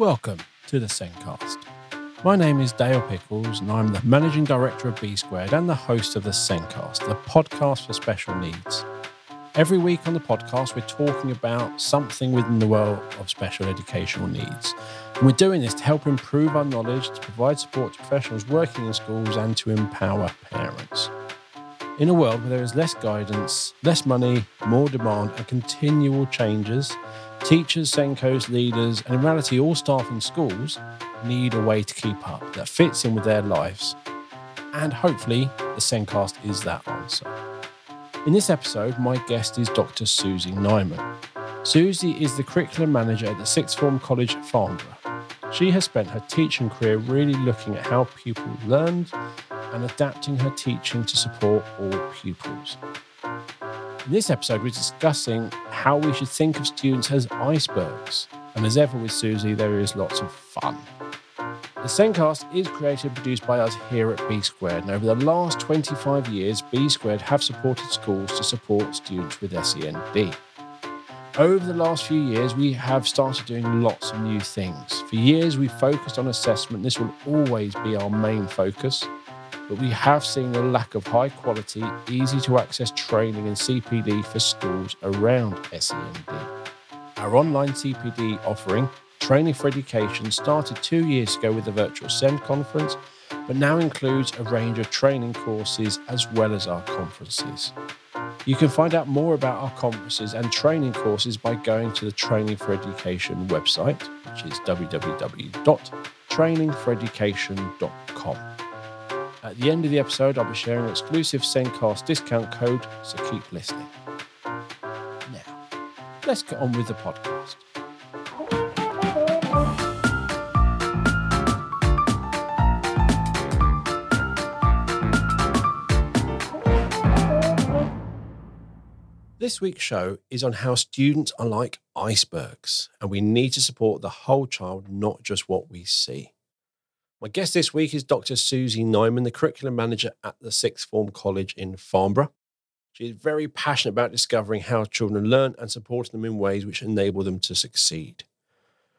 Welcome to the SENDcast. My name is Dale Pickles, and I'm the Managing Director of B Squared and the host of the SENDcast, the podcast for special needs. Every week on the podcast, we're talking about something within the world of special educational needs. And we're doing this to help improve our knowledge, to provide support to professionals working in schools, and to empower parents. In a world where there is less guidance, less money, more demand, and continual changes, teachers, SENCOs, leaders, and in reality all staff in schools need a way to keep up that fits in with their lives. And hopefully, the SENDcast is that answer. In this episode, my guest is Dr. Susie Nyman. Susie is the curriculum manager at the Sixth Form College at Farnborough. She has spent her teaching career really looking at how pupils learned and adapting her teaching to support all pupils. In this episode, we're discussing how we should think of students as icebergs. And as ever with Susie, there is lots of fun. The SENDcast is created and produced by us here at B Squared, and over the last 25 years, B Squared have supported schools to support students with SEND. Over the last few years, we have started doing lots of new things. For years, we focused on assessment. This will always be our main focus, but we have seen a lack of high quality, easy to access training in CPD for schools around SEND. Our online CPD offering Training for Education started two years ago with the virtual SEND conference, but now includes a range of training courses as well as our conferences. You can find out more about our conferences and training courses by going to the Training for Education website, which is www.trainingforeducation.com. At the end of the episode, I'll be sharing an exclusive SENDcast discount code, so keep listening. Now, let's get on with the podcast. This week's show is on how students are like icebergs, and we need to support the whole child, not just what we see. My guest this week is Dr. Susie Nyman, the curriculum manager at the Sixth Form College in Farnborough. She is very passionate about discovering how children learn and supporting them in ways which enable them to succeed.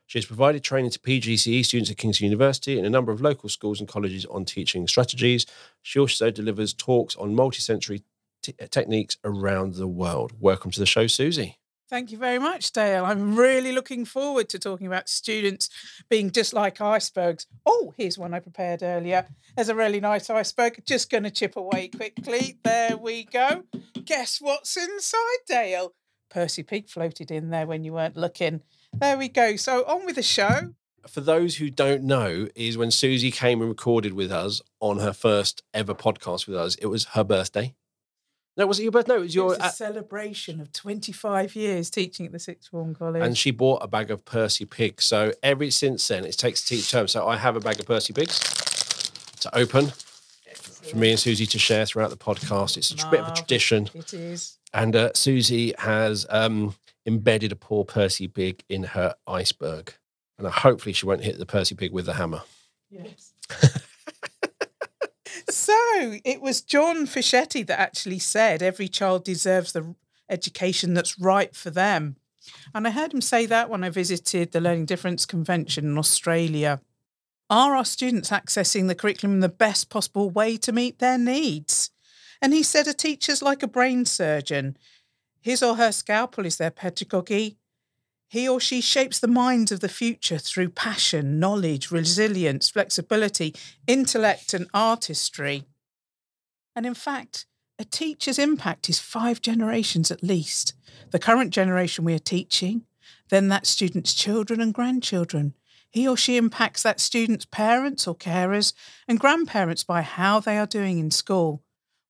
She has provided training to PGCE students at King's University and a number of local schools and colleges on teaching strategies. She also delivers talks on multisensory t- techniques around the world. Welcome to the show, Susie. Thank you very much, Dale. I'm really looking forward to talking about students being just like icebergs. Oh, here's one I prepared earlier. There's a really nice iceberg. Just going to chip away quickly. There we go. Guess what's inside, Dale? Percy Pig floated in there when you weren't looking. There we go. So on with the show. For those who don't know, is when Susie came and recorded with us on her first ever podcast with us, it was her birthday. No, was it your birthday? No, it was your. It was a celebration of 25 years teaching at the Sixth Form College. and she bought a bag of Percy Pigs. So every since then, it takes to teach term. So I have a bag of Percy Pigs to open for me and Susie to share throughout the podcast. It's a bit of a tradition. It is. And uh, Susie has um, embedded a poor Percy Pig in her iceberg. And uh, hopefully she won't hit the Percy Pig with the hammer. Yes. so it was John Fischetti that actually said every child deserves the education that's right for them. And I heard him say that when I visited the Learning Difference Convention in Australia. Are our students accessing the curriculum in the best possible way to meet their needs? And he said a teacher's like a brain surgeon. His or her scalpel is their pedagogy. He or she shapes the minds of the future through passion, knowledge, resilience, flexibility, intellect, and artistry. And in fact, a teacher's impact is five generations at least. The current generation we are teaching, then that student's children and grandchildren. He or she impacts that student's parents or carers and grandparents by how they are doing in school.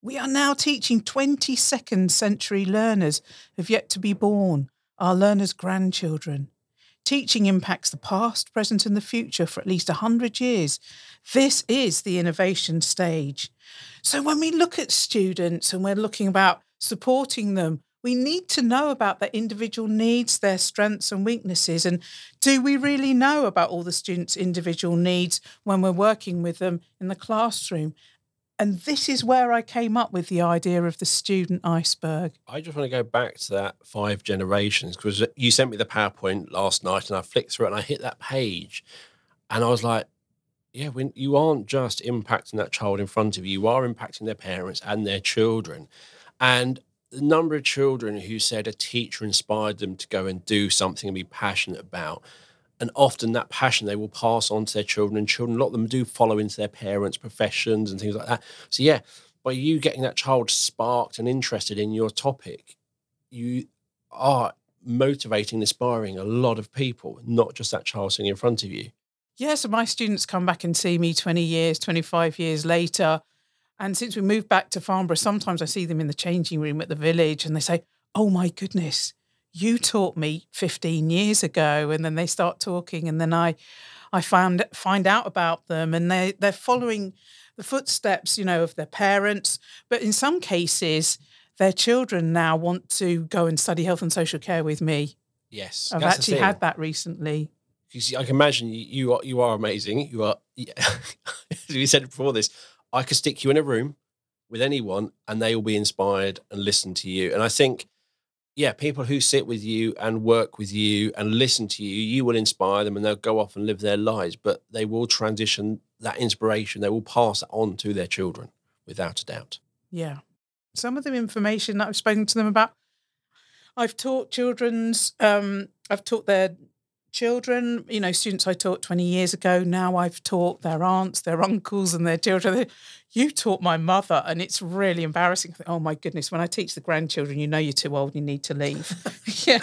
We are now teaching 22nd century learners who've yet to be born, our learners' grandchildren. Teaching impacts the past, present, and the future for at least 100 years. This is the innovation stage. So when we look at students and we're looking about supporting them, we need to know about their individual needs, their strengths and weaknesses. And do we really know about all the students' individual needs when we're working with them in the classroom? And this is where I came up with the idea of the student iceberg. I just want to go back to that five generations because you sent me the PowerPoint last night and I flicked through it and I hit that page and I was like, yeah, when you aren't just impacting that child in front of you, you are impacting their parents and their children. And the number of children who said a teacher inspired them to go and do something and be passionate about. And often that passion they will pass on to their children, and children, a lot of them do follow into their parents' professions and things like that. So, yeah, by you getting that child sparked and interested in your topic, you are motivating, inspiring a lot of people, not just that child sitting in front of you. Yeah, so my students come back and see me 20 years, 25 years later. And since we moved back to Farnborough, sometimes I see them in the changing room at the village and they say, Oh my goodness, you taught me 15 years ago. And then they start talking and then I I found find out about them and they they're following the footsteps, you know, of their parents. But in some cases, their children now want to go and study health and social care with me. Yes. I've actually had that recently. I can imagine you, you are you are amazing. You are yeah. as we said before this, I could stick you in a room with anyone and they will be inspired and listen to you. And I think, yeah, people who sit with you and work with you and listen to you, you will inspire them and they'll go off and live their lives, but they will transition that inspiration, they will pass it on to their children without a doubt. Yeah. Some of the information that I've spoken to them about, I've taught children's, um, I've taught their children, you know, students I taught 20 years ago, now I've taught their aunts, their uncles, and their children. You taught my mother, and it's really embarrassing. Oh my goodness, when I teach the grandchildren, you know you're too old, you need to leave. yeah.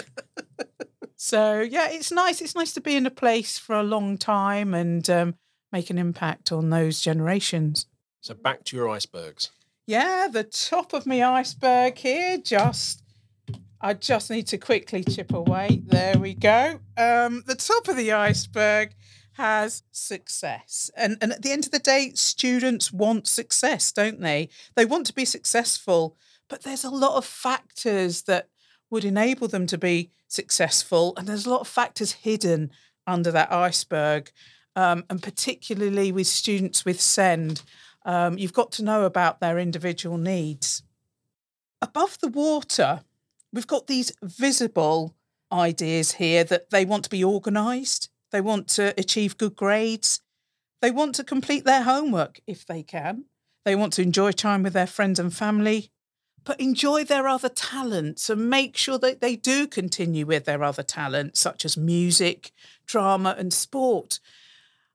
So, yeah, it's nice. It's nice to be in a place for a long time and um, make an impact on those generations. So, back to your icebergs. Yeah, the top of my iceberg here just I just need to quickly chip away. There we go. Um, the top of the iceberg has success. And, and at the end of the day, students want success, don't they? They want to be successful, but there's a lot of factors that would enable them to be successful. And there's a lot of factors hidden under that iceberg. Um, and particularly with students with SEND, um, you've got to know about their individual needs. Above the water, we've got these visible ideas here that they want to be organised, they want to achieve good grades, they want to complete their homework if they can, they want to enjoy time with their friends and family, but enjoy their other talents and make sure that they do continue with their other talents, such as music, drama, and sport.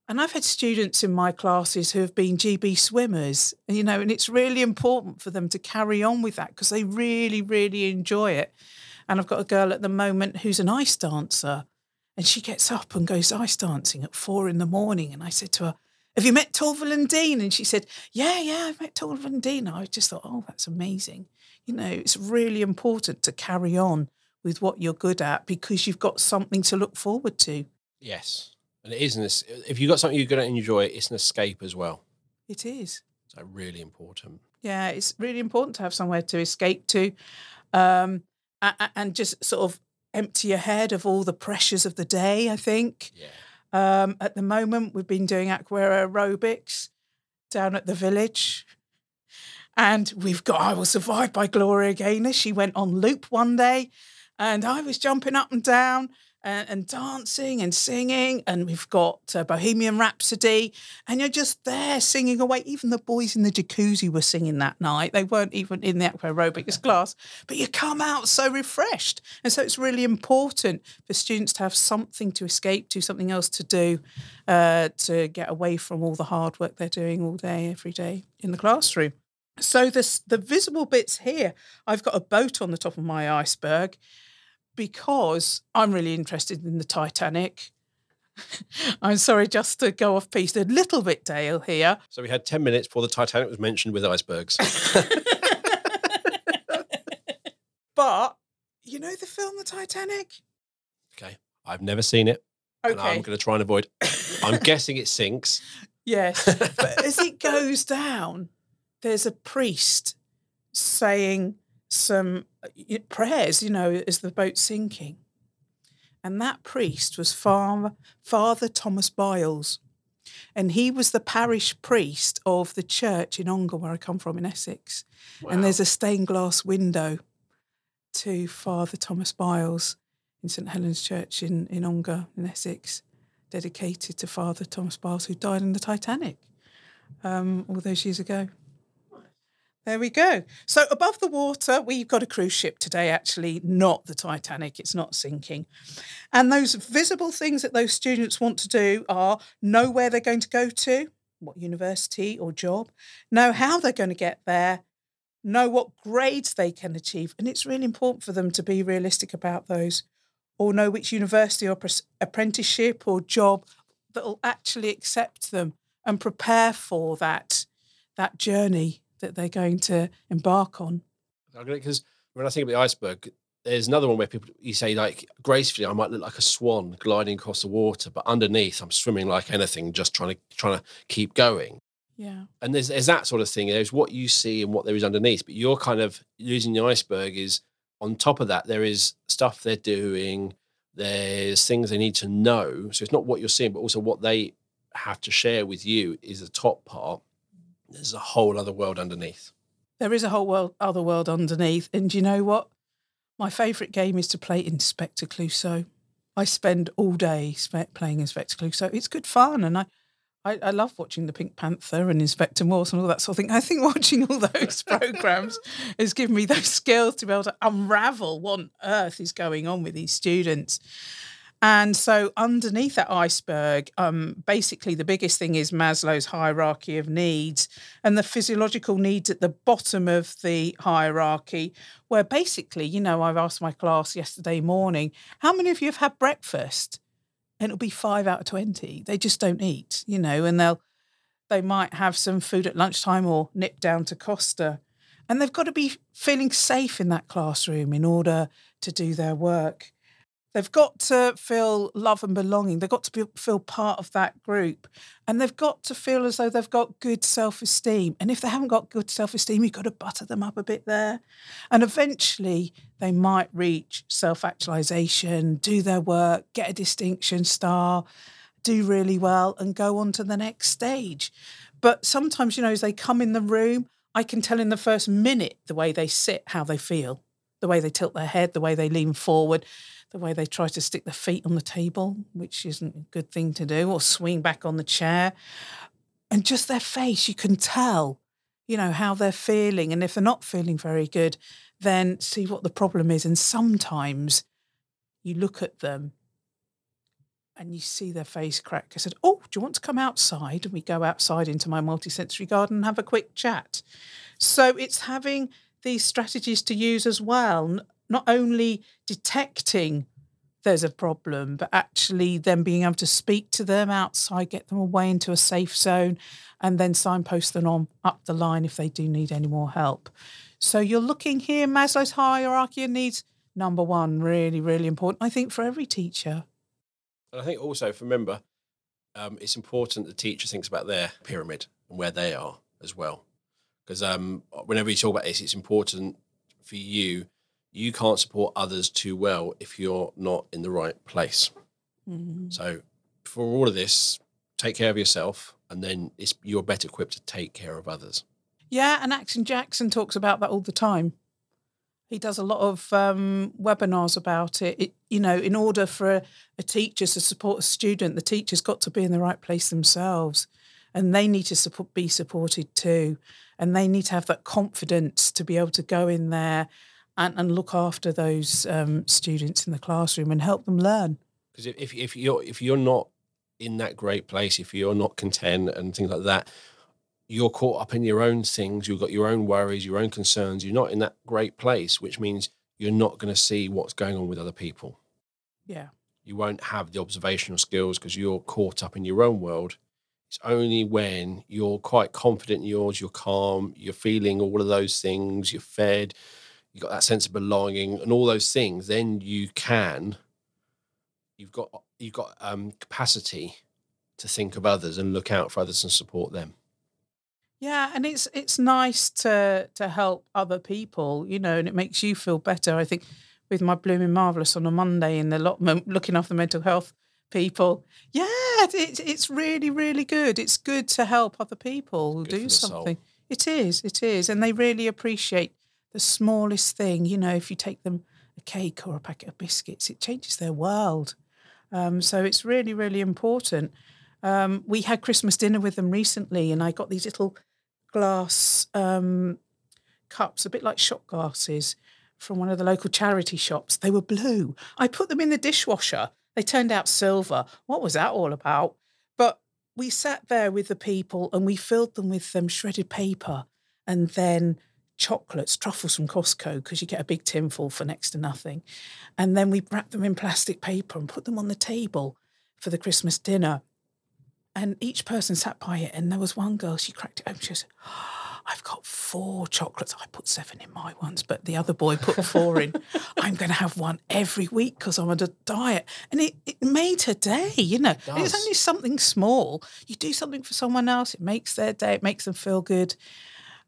And I've had students in my classes who have been GB swimmers, you know, and it's really important for them to carry on with that because they really, really enjoy it. And I've got a girl at the moment who's an ice dancer, and she gets up and goes ice dancing at four in the morning. And I said to her, Have you met Torvill and Dean? And she said, Yeah, yeah, I've met Torvill and Dean. I just thought, Oh, that's amazing. You know, it's really important to carry on with what you're good at because you've got something to look forward to. Yes. And it is an, if you've got something you're going to enjoy, it's an escape as well. It is. So really important. Yeah, it's really important to have somewhere to escape to, um, and just sort of empty your head of all the pressures of the day. I think. Yeah. Um, at the moment, we've been doing aqua aerobics down at the village. And we've got I Was Survived by Gloria Gaynor. She went on loop one day and I was jumping up and down and, and dancing and singing. And we've got uh, Bohemian Rhapsody, and you're just there singing away. Even the boys in the jacuzzi were singing that night. They weren't even in the aqua aerobics class, but you come out so refreshed. And so it's really important for students to have something to escape to, something else to do, uh, to get away from all the hard work they're doing all day, every day in the classroom. So this the visible bits here, I've got a boat on the top of my iceberg because I'm really interested in the Titanic. I'm sorry, just to go off piece a little bit, Dale, here. So we had 10 minutes before the Titanic was mentioned with icebergs. but you know the film The Titanic? Okay. I've never seen it. Okay. I'm going to try and avoid. I'm guessing it sinks. Yes. but as it goes down, there's a priest saying, some prayers, you know, as the boat's sinking. And that priest was Father, Father Thomas Byles. And he was the parish priest of the church in Ongar, where I come from in Essex. Wow. And there's a stained glass window to Father Thomas Byles in St Helen's Church in, in Ongar in Essex, dedicated to Father Thomas Byles, who died in the Titanic um, all those years ago. There we go. So above the water, we've got a cruise ship today, actually, not the Titanic. It's not sinking. And those visible things that those students want to do are know where they're going to go to, what university or job, know how they're going to get there, know what grades they can achieve. And it's really important for them to be realistic about those, or know which university or apprenticeship or job that will actually accept them and prepare for that that journey that they're going to embark on. Because when I think of the iceberg, there's another one where people you say like gracefully, I might look like a swan gliding across the water, but underneath I'm swimming like anything, just trying to trying to keep going. Yeah. And there's there's that sort of thing. There's what you see and what there is underneath, but you're kind of using the iceberg is on top of that, there is stuff they're doing, there's things they need to know. So it's not what you're seeing, but also what they have to share with you is the top part. There's a whole other world underneath. There is a whole world, other world underneath. And you know what? My favourite game is to play Inspector Clouseau. I spend all day playing Inspector Clouseau. It's good fun, and I, I, I love watching the Pink Panther and Inspector Morse and all that sort of thing. I think watching all those programs has given me those skills to be able to unravel what on earth is going on with these students. And so, underneath that iceberg, um, basically the biggest thing is Maslow's hierarchy of needs and the physiological needs at the bottom of the hierarchy, where basically, you know, I've asked my class yesterday morning, how many of you have had breakfast? And it'll be five out of 20. They just don't eat, you know, and they'll, they might have some food at lunchtime or nip down to Costa. And they've got to be feeling safe in that classroom in order to do their work. They've got to feel love and belonging. They've got to be, feel part of that group. And they've got to feel as though they've got good self esteem. And if they haven't got good self esteem, you've got to butter them up a bit there. And eventually they might reach self actualization, do their work, get a distinction star, do really well, and go on to the next stage. But sometimes, you know, as they come in the room, I can tell in the first minute the way they sit, how they feel, the way they tilt their head, the way they lean forward the way they try to stick their feet on the table, which isn't a good thing to do, or swing back on the chair. And just their face, you can tell, you know, how they're feeling. And if they're not feeling very good, then see what the problem is. And sometimes you look at them and you see their face crack. I said, Oh, do you want to come outside? And we go outside into my multisensory garden and have a quick chat. So it's having these strategies to use as well, not only detecting there's a problem, but actually then being able to speak to them outside, get them away into a safe zone, and then signpost them on up the line if they do need any more help. So you're looking here, Maslow's hierarchy of needs, number one, really, really important, I think, for every teacher. And I think also, if remember, um, it's important the teacher thinks about their pyramid and where they are as well. Because um, whenever you talk about this, it's important for you you can't support others too well if you're not in the right place. Mm-hmm. So, for all of this, take care of yourself, and then you're better equipped to take care of others. Yeah, and Action Jackson talks about that all the time. He does a lot of um, webinars about it. it. You know, in order for a, a teacher to support a student, the teacher's got to be in the right place themselves, and they need to support, be supported too, and they need to have that confidence to be able to go in there and, and look after those um, students in the classroom and help them learn. Because if, if you're if you're not in that great place, if you're not content and things like that, you're caught up in your own things. You've got your own worries, your own concerns. You're not in that great place, which means you're not going to see what's going on with other people. Yeah. You won't have the observational skills because you're caught up in your own world. It's only when you're quite confident in yours, you're calm, you're feeling all of those things, you're fed, you've got that sense of belonging and all those things, then you can, you've got you've got um, capacity to think of others and look out for others and support them. Yeah, and it's it's nice to to help other people, you know, and it makes you feel better. I think with my blooming marvelous on a Monday in the looking after mental health people. Yeah, it's it's really really good. It's good to help other people Good do the soul. something. It is, it is, and they really appreciate the smallest thing. You know, if you take them a cake or a packet of biscuits, it changes their world. Um, so it's really really important. Um, we had Christmas dinner with them recently, and I got these little glass um, cups, a bit like shot glasses, from one of the local charity shops. They were blue. I put them in the dishwasher. They turned out silver. What was that all about? But we sat there with the people and we filled them with um, shredded paper and then chocolates, truffles from Costco, because you get a big tinful for next to nothing. And then we wrapped them in plastic paper and put them on the table for the Christmas dinner. And each person sat by it, and there was one girl, she cracked it open. She said, I've got four chocolates. I put seven in my ones, but the other boy put four in. I'm going to have one every week because I'm on a diet. And it, it made her day, you know. And It's only something small. You do something for someone else, it makes their day, it makes them feel good.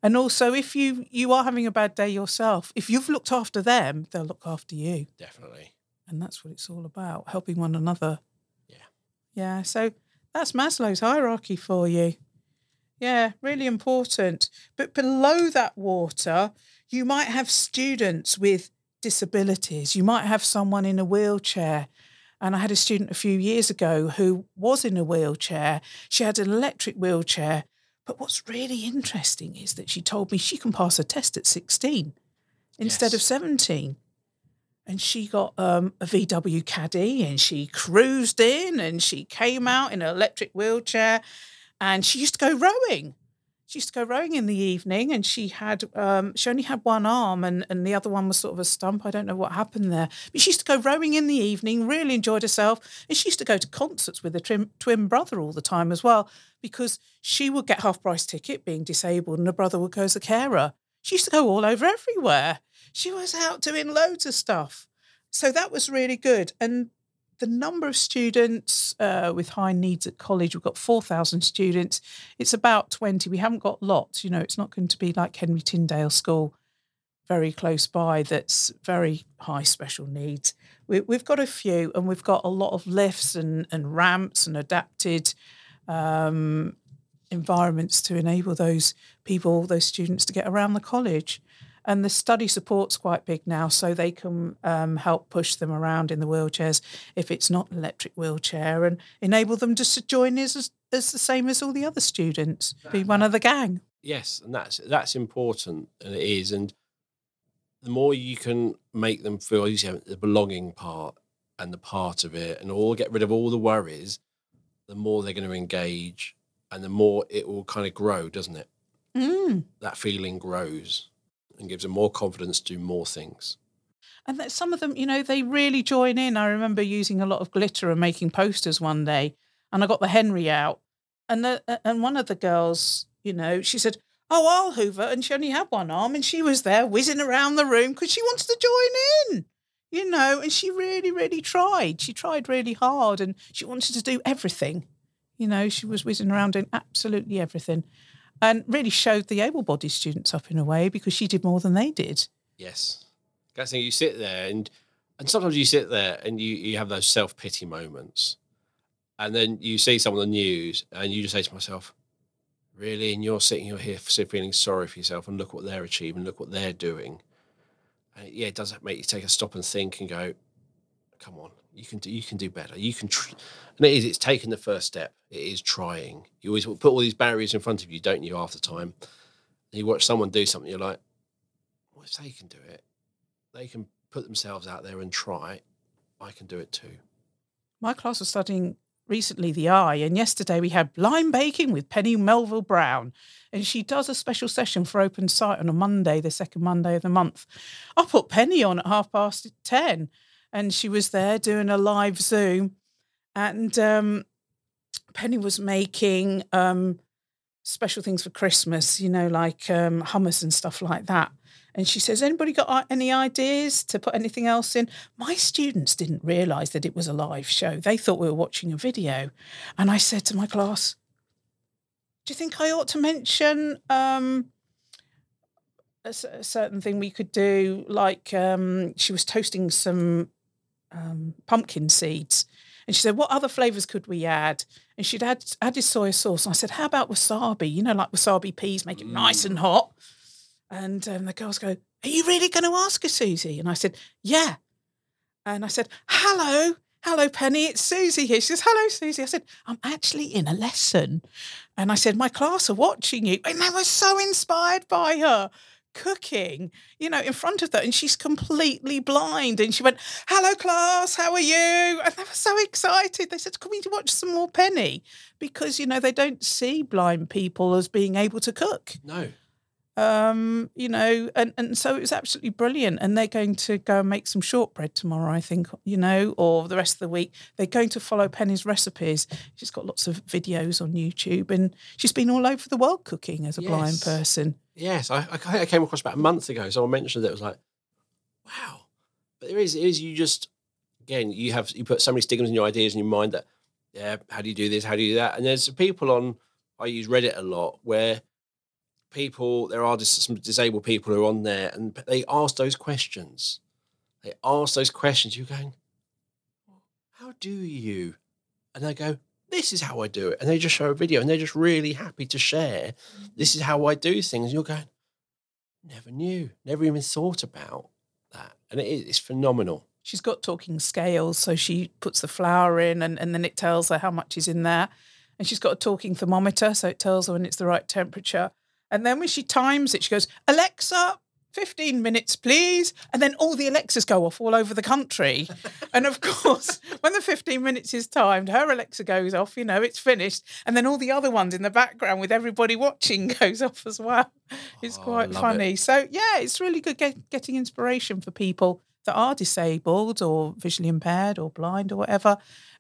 And also, if you you are having a bad day yourself, if you've looked after them, they'll look after you. Definitely. And that's what it's all about, helping one another. Yeah. Yeah. So that's Maslow's hierarchy for you. Yeah, really important. But below that water, you might have students with disabilities. You might have someone in a wheelchair. And I had a student a few years ago who was in a wheelchair. She had an electric wheelchair. But what's really interesting is that she told me she can pass a test at 16 instead of 17 and she got um, a VW Caddy and she cruised in and she came out in an electric wheelchair and she used to go rowing. She used to go rowing in the evening and she had um, she only had one arm and, and the other one was sort of a stump. I don't know what happened there. But she used to go rowing in the evening, really enjoyed herself. And she used to go to concerts with her twin, twin brother all the time as well, because she would get half price ticket being disabled and her brother would go as a carer. She used to go all over everywhere. She was out doing loads of stuff. So that was really good. And the number of students uh, with high needs at college, we've got 4,000 students. It's about 20. We haven't got lots. You know, it's not going to be like Henry Tyndale School very close by that's very high special needs. We, we've got a few, and we've got a lot of lifts and, and ramps and adapted um, environments to enable those people, those students, to get around the college. And the study support's quite big now, so they can um, help push them around in the wheelchairs if it's not an electric wheelchair, and enable them just to join as as the same as all the other students, be one of the gang. Yes, and that's that's important, and it is. And the more you can make them feel, you the belonging part and the part of it, and all get rid of all the worries, the more they're going to engage, and the more it will kind of grow, doesn't it? Mm. That feeling grows and gives them more confidence to do more things. And that some of them, you know, they really join in. I remember using a lot of glitter and making posters one day, and I got the Henry out, and the, and one of the girls, you know, she said, "Oh, I'll Hoover," and she only had one arm, and she was there whizzing around the room because she wanted to join in, you know, and she really, really tried. She tried really hard, and she wanted to do everything. You know, she was whizzing around doing absolutely everything, and really showed the able-bodied students up in a way because she did more than they did. Yes. That's thing. You sit there and and sometimes you sit there and you, you have those self pity moments. And then you see some of the news and you just say to myself, Really? And you're sitting you're here feeling sorry for yourself and look what they're achieving, look what they're doing. And yeah, it does make you take a stop and think and go, Come on, you can do you can do better. You can tr-. and it is, it's taking the first step. It is trying. You always put all these barriers in front of you, don't you, half the time. And you watch someone do something, you're like, What if they can do it? they can put themselves out there and try, I can do it too. My class was studying recently the eye, and yesterday we had blind baking with Penny Melville Brown. And she does a special session for Open Sight on a Monday, the second Monday of the month. I put Penny on at half past 10, and she was there doing a live Zoom. And um, Penny was making um, special things for Christmas, you know, like um, hummus and stuff like that. And she says, Anybody got any ideas to put anything else in? My students didn't realise that it was a live show. They thought we were watching a video. And I said to my class, Do you think I ought to mention um, a, a certain thing we could do? Like um, she was toasting some um, pumpkin seeds. And she said, What other flavours could we add? And she'd add, added soy sauce. And I said, How about wasabi? You know, like wasabi peas, make it nice and hot. And um, the girls go, Are you really going to ask her, Susie? And I said, Yeah. And I said, Hello, hello, Penny, it's Susie here. She says, Hello, Susie. I said, I'm actually in a lesson. And I said, My class are watching you. And they were so inspired by her cooking, you know, in front of that. And she's completely blind. And she went, Hello, class, how are you? And they were so excited. They said, Can we watch some more Penny? Because, you know, they don't see blind people as being able to cook No. Um, you know, and, and so it was absolutely brilliant. And they're going to go and make some shortbread tomorrow, I think, you know, or the rest of the week. They're going to follow Penny's recipes. She's got lots of videos on YouTube and she's been all over the world cooking as a blind person. Yes, I, I came across about a month ago. Someone mentioned it. It was like, wow. But there is, it is. You just again, you have you put so many stigmas in your ideas in your mind that, yeah, how do you do this? How do you do that? And there's people on. I use Reddit a lot where people there are just some disabled people who are on there and they ask those questions. They ask those questions. You're going, how do you? And they go, this is how I do it. And they just show a video and they're just really happy to share. Mm-hmm. This is how I do things. And you're going, never knew, never even thought about that. And it is, it's phenomenal. She's got talking scales, so she puts the flour in and, and then it tells her how much is in there. And she's got a talking thermometer, so it tells her when it's the right temperature. And then when she times it, she goes, Alexa, 15 minutes, please. And then all the Alexas go off all over the country. and of course, when the 15 minutes is timed, her Alexa goes off, you know, it's finished. And then all the other ones in the background with everybody watching goes off as well. It's Oh, quite funny. So, yeah, it's really good get, getting inspiration for people that are disabled or visually impaired or blind or whatever,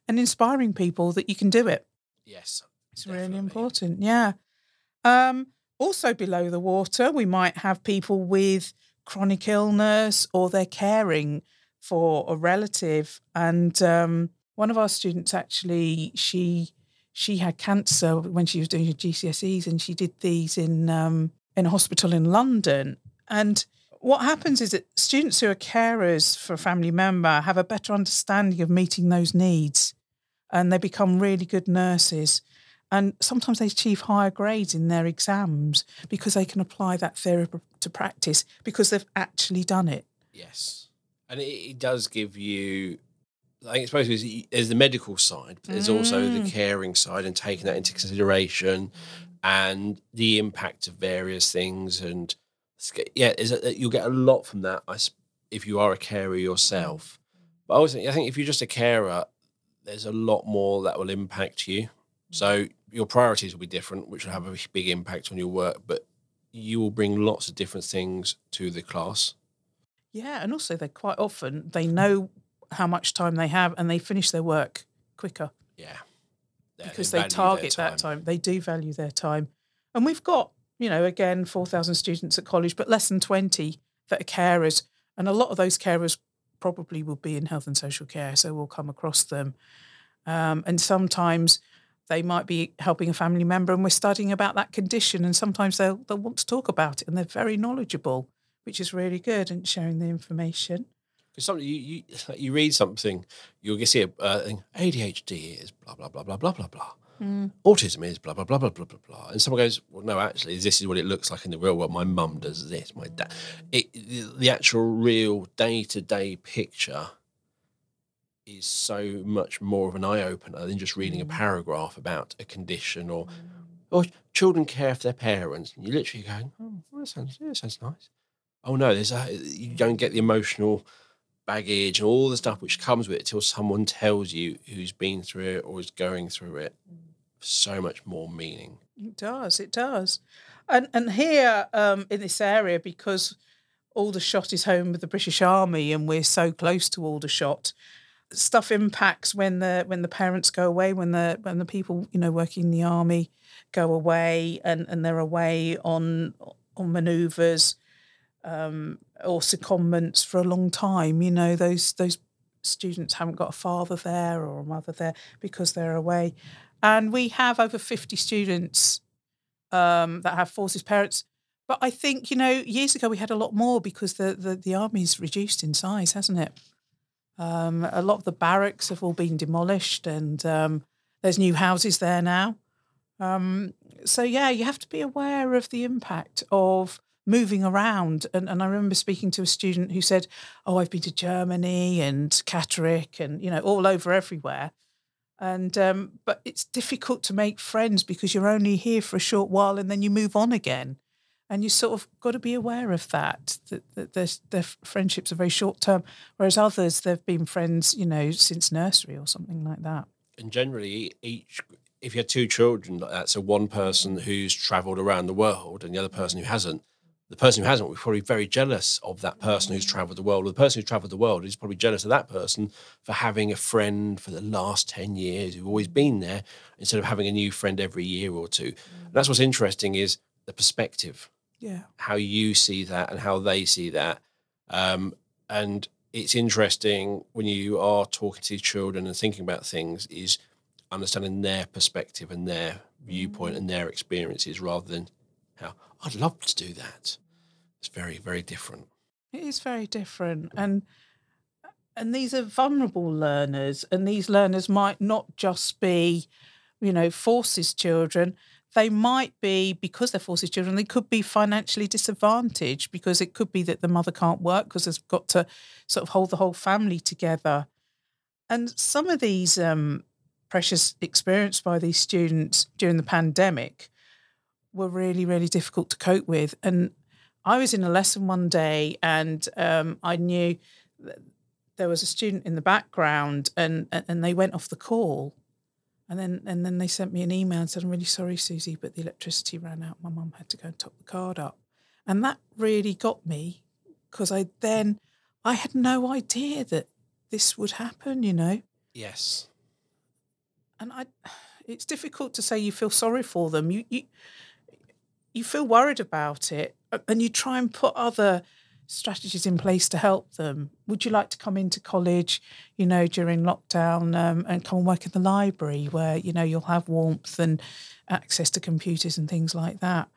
and inspiring people that you can do it. Yes. It's really important. Yeah. Um, also below the water, we might have people with chronic illness or they're caring for a relative. And um, one of our students actually, she she had cancer when she was doing her GCSEs, and she did these in um, in a hospital in London. And what happens is that students who are carers for a family member have a better understanding of meeting those needs, and they become really good nurses. And sometimes they achieve higher grades in their exams because they can apply that theory to practice because they've actually done it. Yes. And it, it does give you, I think it's supposed to be, there's the medical side, but there's also the mm. caring side and taking that into consideration and the impact of various things. And yeah, is it, you'll get a lot from that if you are a carer yourself. But I think, I think if you're just a carer, there's a lot more that will impact you. So your priorities will be different, which will have a big impact on your work, but you will bring lots of different things to the class. Yeah, and also they quite often they know how much time they have and they finish their work quicker Yeah. Yeah, because they their target that time. They do value their time. And we've got, you know, again, 4,000 students at college, but less than 20 that are carers. And a lot of those carers probably will be in health and social care, so we'll come across them. Um, and sometimes they might be helping a family member and we're studying about that condition. And sometimes they'll, they'll want to talk about it and they're very knowledgeable, which is really good and sharing the information. Because something you, you you read something, you'll see a uh, thing, ADHD is blah blah blah blah blah blah blah. Autism is blah blah blah blah blah blah blah. And someone goes, well, no, actually, this is what it looks like in the real world. My mum does this. My dad. It the, the actual real day to day picture is so much more of an eye opener than just reading a mm. paragraph about a condition or mm. or children care for their parents. And you're literally going, oh, well, that sounds yeah, that sounds nice. Oh no, there's a you don't get the emotional baggage and all the stuff which comes with it till someone tells you who's been through it or is going through it. Mm. So much more meaning. It does. It does. And and here um, in this area, because Aldershot is home with the British Army, and we're so close to Aldershot, stuff impacts when the when the parents go away, when the when the people you know working in the army go away, and and they're away on on manoeuvres um, or secondments for a long time. You know those those students haven't got a father there or a mother there because they're away. And we have over 50 students um, that have forces parents. But I think, you know, years ago we had a lot more because the, the, the army's reduced in size, hasn't it? Um, a lot of the barracks have all been demolished, and um, there's new houses there now. Um, so yeah, you have to be aware of the impact of moving around. And, and I remember speaking to a student who said, "Oh, I've been to Germany and Catterick, and you know, all over everywhere." And um, but it's difficult to make friends because you're only here for a short while and then you move on again and you sort of got to be aware of that that, that their, their friendships are very short term whereas others they've been friends you know since nursery or something like that. And generally each if you had two children like that so one person who's traveled around the world and the other person who hasn't. The person who hasn't will be probably very jealous of that person who's traveled the world or the person who's traveled the world is probably jealous of that person for having a friend for the last 10 years who've always been there instead of having a new friend every year or two. And that's what's interesting is the perspective yeah how you see that and how they see that. Um, and it's interesting when you are talking to children and thinking about things is understanding their perspective and their viewpoint Mm. and their experiences rather than how I'd love to do that. It's very, very different. It is very different, and and these are vulnerable learners, and these learners might not just be, you know, forces children. They might be because they're forces children. They could be financially disadvantaged because it could be that the mother can't work because they've got to sort of hold the whole family together. And some of these um, pressures experienced by these students during the pandemic were really, really difficult to cope with. And I was in a lesson one day and um, I knew there was a student in the background and and they went off the call. And then and then they sent me an email and said, I'm really sorry, Susie, but the electricity ran out. My mum had to go and top the card up. And that really got me because I then I had no idea that this would happen, you know. Yes. And I it's difficult to say you feel sorry for them. You you you feel worried about it and you try and put other strategies in place to help them. Would you like to come into college, you know, during lockdown um, and come and work in the library where, you know, you'll have warmth and access to computers and things like that?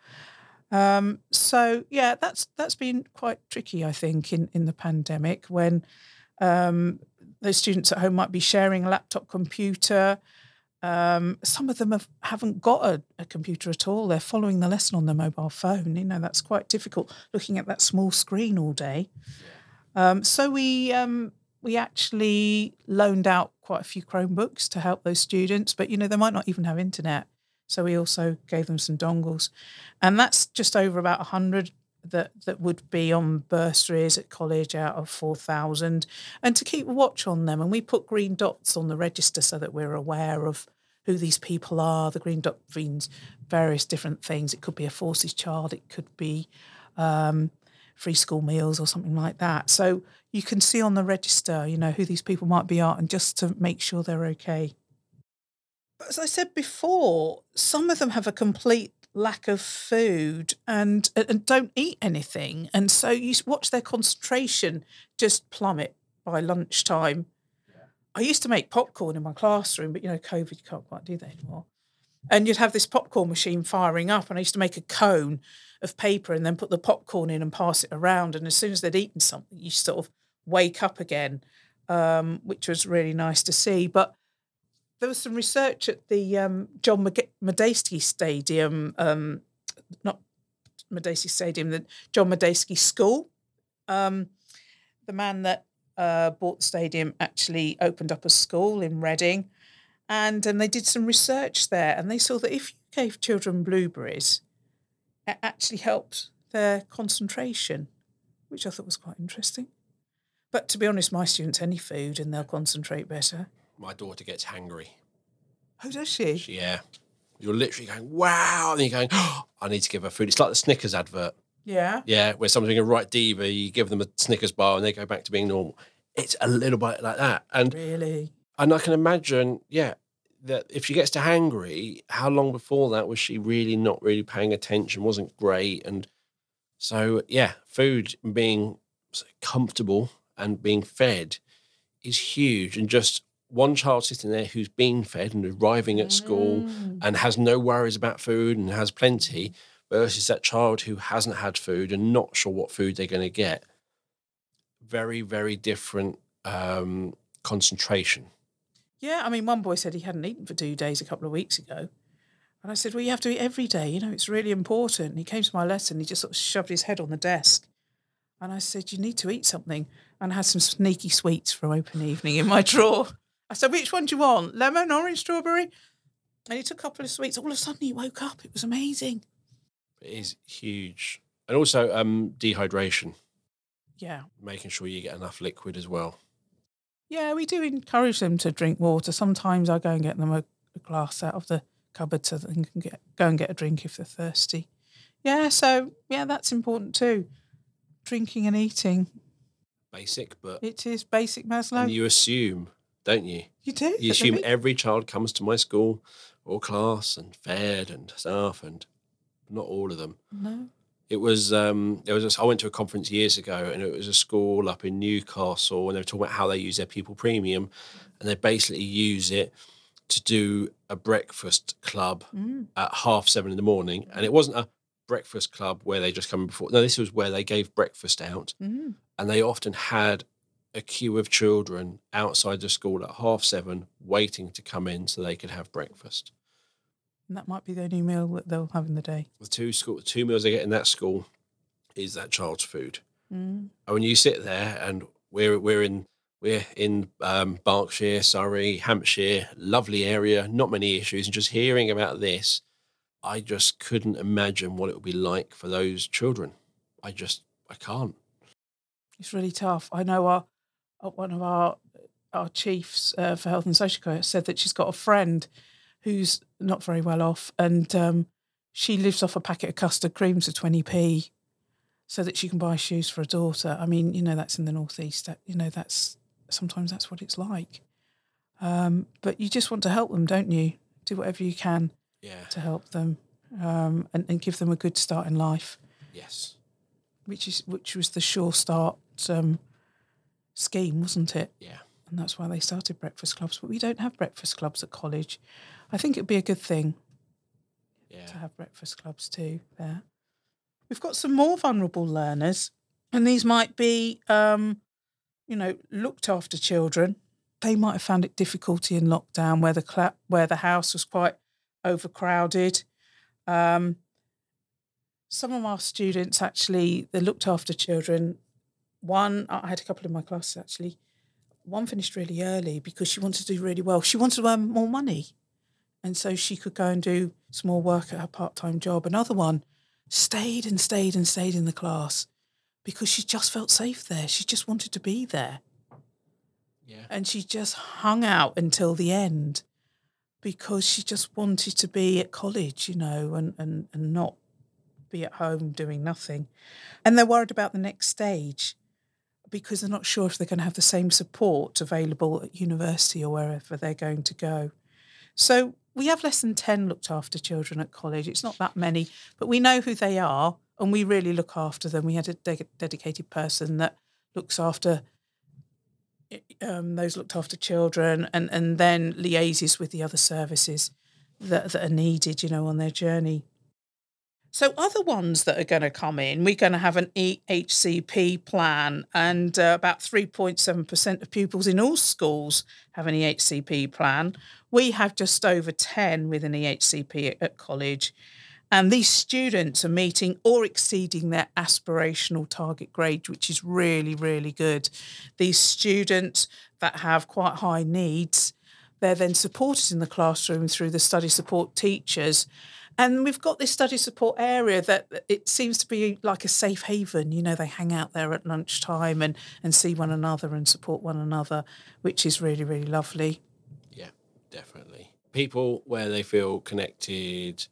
Um, so yeah, that's that's been quite tricky, I think, in, in the pandemic when um, those students at home might be sharing a laptop computer. Um, some of them have, haven't got a, a computer at all. They're following the lesson on their mobile phone. You know, that's quite difficult looking at that small screen all day. Um, so we um, we actually loaned out quite a few Chromebooks to help those students, but you know, they might not even have internet. So we also gave them some dongles. And that's just over about 100 that, that would be on bursaries at college out of 4,000 and to keep watch on them. And we put green dots on the register so that we're aware of who these people are. The green dot means various different things. It could be a forces child, it could be um, free school meals or something like that. So you can see on the register, you know, who these people might be are and just to make sure they're okay. As I said before, some of them have a complete lack of food and and don't eat anything, and so you watch their concentration just plummet by lunchtime. I used to make popcorn in my classroom, but you know, COVID, you can't quite do that anymore. And you'd have this popcorn machine firing up, and I used to make a cone of paper and then put the popcorn in and pass it around. And as soon as they'd eaten something, you sort of wake up again, um, which was really nice to see. But there was some research at the um, John Madejski Stadium, um, not Madejski Stadium, the John Madejski School. Um, the man that uh, bought the stadium actually opened up a school in Reading, and um, they did some research there, and they saw that if you gave children blueberries, it actually helped their concentration, which I thought was quite interesting. But to be honest, my students any food and they'll concentrate better. My daughter gets hangry. Oh, does she? She- yeah. You're literally going, wow. And you're going, oh, I need to give her food. It's like the Snickers advert. Yeah. Yeah, where someone's doing a right diva, you give them a Snickers bar and they go back to being normal. It's a little bit like that. And Really? and I can imagine, yeah, that if she gets to hangry, how long before that was she really not really paying attention, wasn't great. And so, yeah, food being comfortable and being fed is huge. And just one child sitting there who's been fed and arriving at school Mm. and has no worries about food and has plenty versus that child who hasn't had food and not sure what food they're going to get. Very, very different um, concentration. Yeah, I mean, one boy said he hadn't eaten for two days a couple of weeks ago. And I said, Well, you have to eat every day, you know, it's really important. And he came to my lesson, he just sort of shoved his head on the desk. And I said, You need to eat something. And I had some sneaky sweets from open evening in my drawer. I said, Which one do you want? Lemon, orange, strawberry? And he took a couple of sweets. All of a sudden, he woke up. It was amazing. It is huge. And also um, dehydration, Yeah. making sure you get enough liquid as well. Yeah, we do encourage them to drink water. Sometimes I go and get them a, a glass out of the cupboard so they can get go and get a drink if they're thirsty. Yeah, so yeah, that's important too. Drinking and eating. Basic, but It is basic Maslow. and You, you assume, don't you? You do. You assume every child comes to my school or class and fed and stuff, and not all of them. no. It was um, there was a, I went to a conference years ago, and it was a school up in Newcastle, and they were talking about how they use their pupil premium, and they basically use it to do a breakfast club Mm. at half seven in the morning, and it wasn't a breakfast club where they just come in before. No, this was where they gave breakfast out, Mm. and they often had a queue of children outside the school at half seven waiting to come in so they could have breakfast. And that might be the only meal that they'll have in the day. The two school two meals they get in that school is that child's food. Mm. And when you sit there and we're we're in we're in um, Berkshire, Surrey, Hampshire, lovely area, not many issues, and just hearing about this, I just couldn't imagine what it would be like for those children. I just I can't. It's really tough. I know our, one of our our chiefs uh, for health and social care said that she's got a friend who's not very well off, and um, she lives off a packet of custard creams for twenty p, so that she can buy shoes for her daughter. I mean, you know, that's in the northeast. That, you know, that's sometimes that's what it's like. Um, but you just want to help them, don't you? Do whatever you can Yeah. to help them um, and, and give them a good start in life Yes. which is which was the Sure Start um, scheme, wasn't it? Yeah. And that's why they started breakfast clubs. But we don't have breakfast clubs at college. I think it'd be a good thing Yeah. to have breakfast clubs too there. We've got some more vulnerable learners, and these might be, um, you know, looked after children. They might have found it difficulty in lockdown where the cla- where the house was quite overcrowded. Um, some of our students actually they looked after children. One, I had a couple in my class actually. One finished really early because she wanted to do really well. She wanted to earn more money and so she could go and do some more work at her part-time job. Another one stayed and stayed and stayed in the class because she just felt safe there. She just wanted to be there, Yeah. and she just hung out until the end because she just wanted to be at college, you know, and and and not be at home doing nothing. And they're worried about the next stage because they're not sure if they're going to have the same support available at university or wherever they're going to go. So we have less than 10 looked after children at college. It's not that many, but we know who they are and we really look after them. We had a de- dedicated person that looks after um, those looked after children and, and then liaises with the other services that, that are needed, you know, on their journey. So other ones that are going to come in, we're going to have an EHCP plan, and uh, about 3.7% of pupils in all schools have an EHCP plan. We have just over 10 with an EHCP at, at college, and these students are meeting or exceeding their aspirational target grade, which is really, really good. These students that have quite high needs, they're then supported in the classroom through the study support teachers. And we've got this study support area that it seems to be like a safe haven. You know, they hang out there at lunchtime and, and see one another and support one another, which is really, really lovely. Yeah, definitely. People where they feel connected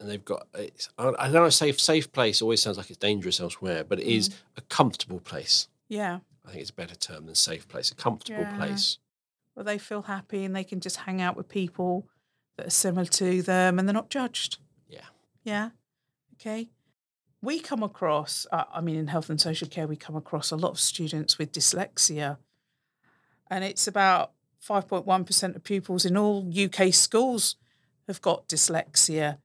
and they've got it's, I know safe safe place always sounds like it's dangerous elsewhere, but it is mm. a comfortable place. Yeah. I think it's a better term than safe place. A comfortable Yeah. place. Where they feel happy and they can just hang out with people that are similar to them and they're not judged. Yeah. Okay. We come across, uh, I mean, in health and social care, we come across a lot of students with dyslexia. And it's about 5.1% of pupils in all UK schools have got dyslexia.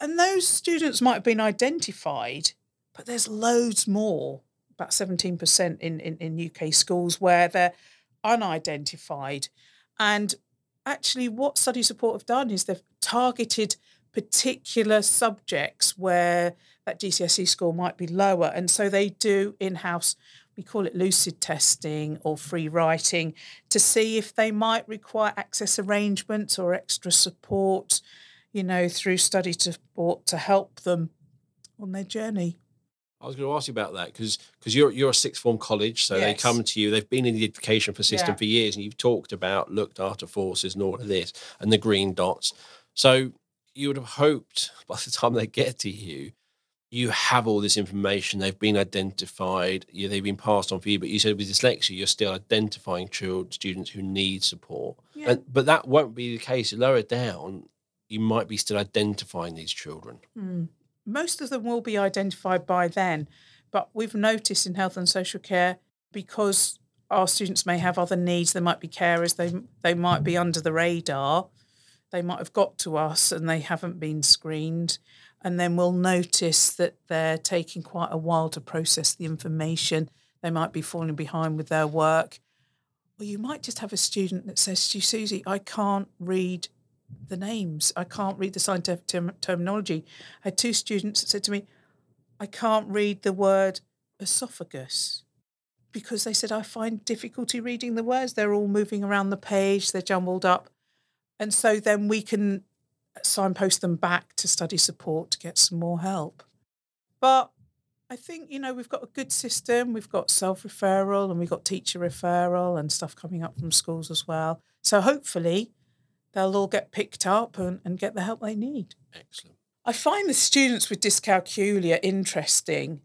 And those students might have been identified, but there's loads more about 17% in, in, in UK schools where they're unidentified. And actually, what study support have done is they've targeted particular subjects where that GCSE score might be lower. And so they do in house, we call it lucid testing or free writing, to see if they might require access arrangements or extra support, you know, through study support to help them on their journey. I was going to ask you about that because because you're you're a sixth form college, so they come to you. They've been in the education for system Yeah. for years, and you've talked about looked after forces and all of this and the green dots. So you would have hoped by the time they get to you, you have all this information. They've been identified. You, they've been passed on for you. But you said with dyslexia, you're still identifying children, students who need support. Yeah. And, but that won't be the case. Lower down, you might be still identifying these children. Hmm. most of them will be identified by then. But we've noticed in health and social care because our students may have other needs, they might be carers, they they might be under the radar, they might have got to us and they haven't been screened. And then we'll notice that they're taking quite a while to process the information. They might be falling behind with their work. Or you might just have a student that says to you, Susie, I can't read the names. I can't read the scientific term- terminology. I had two students that said to me, I can't read the word esophagus because they said, I find difficulty reading the words. They're all moving around the page, they're jumbled up. And so then we can signpost them back to study support to get some more help. But I think, you know, we've got a good system. We've got self referral and we've got teacher referral and stuff coming up from schools as well. So hopefully they'll all get picked up and, and get the help they need. Excellent. I find the students with dyscalculia interesting,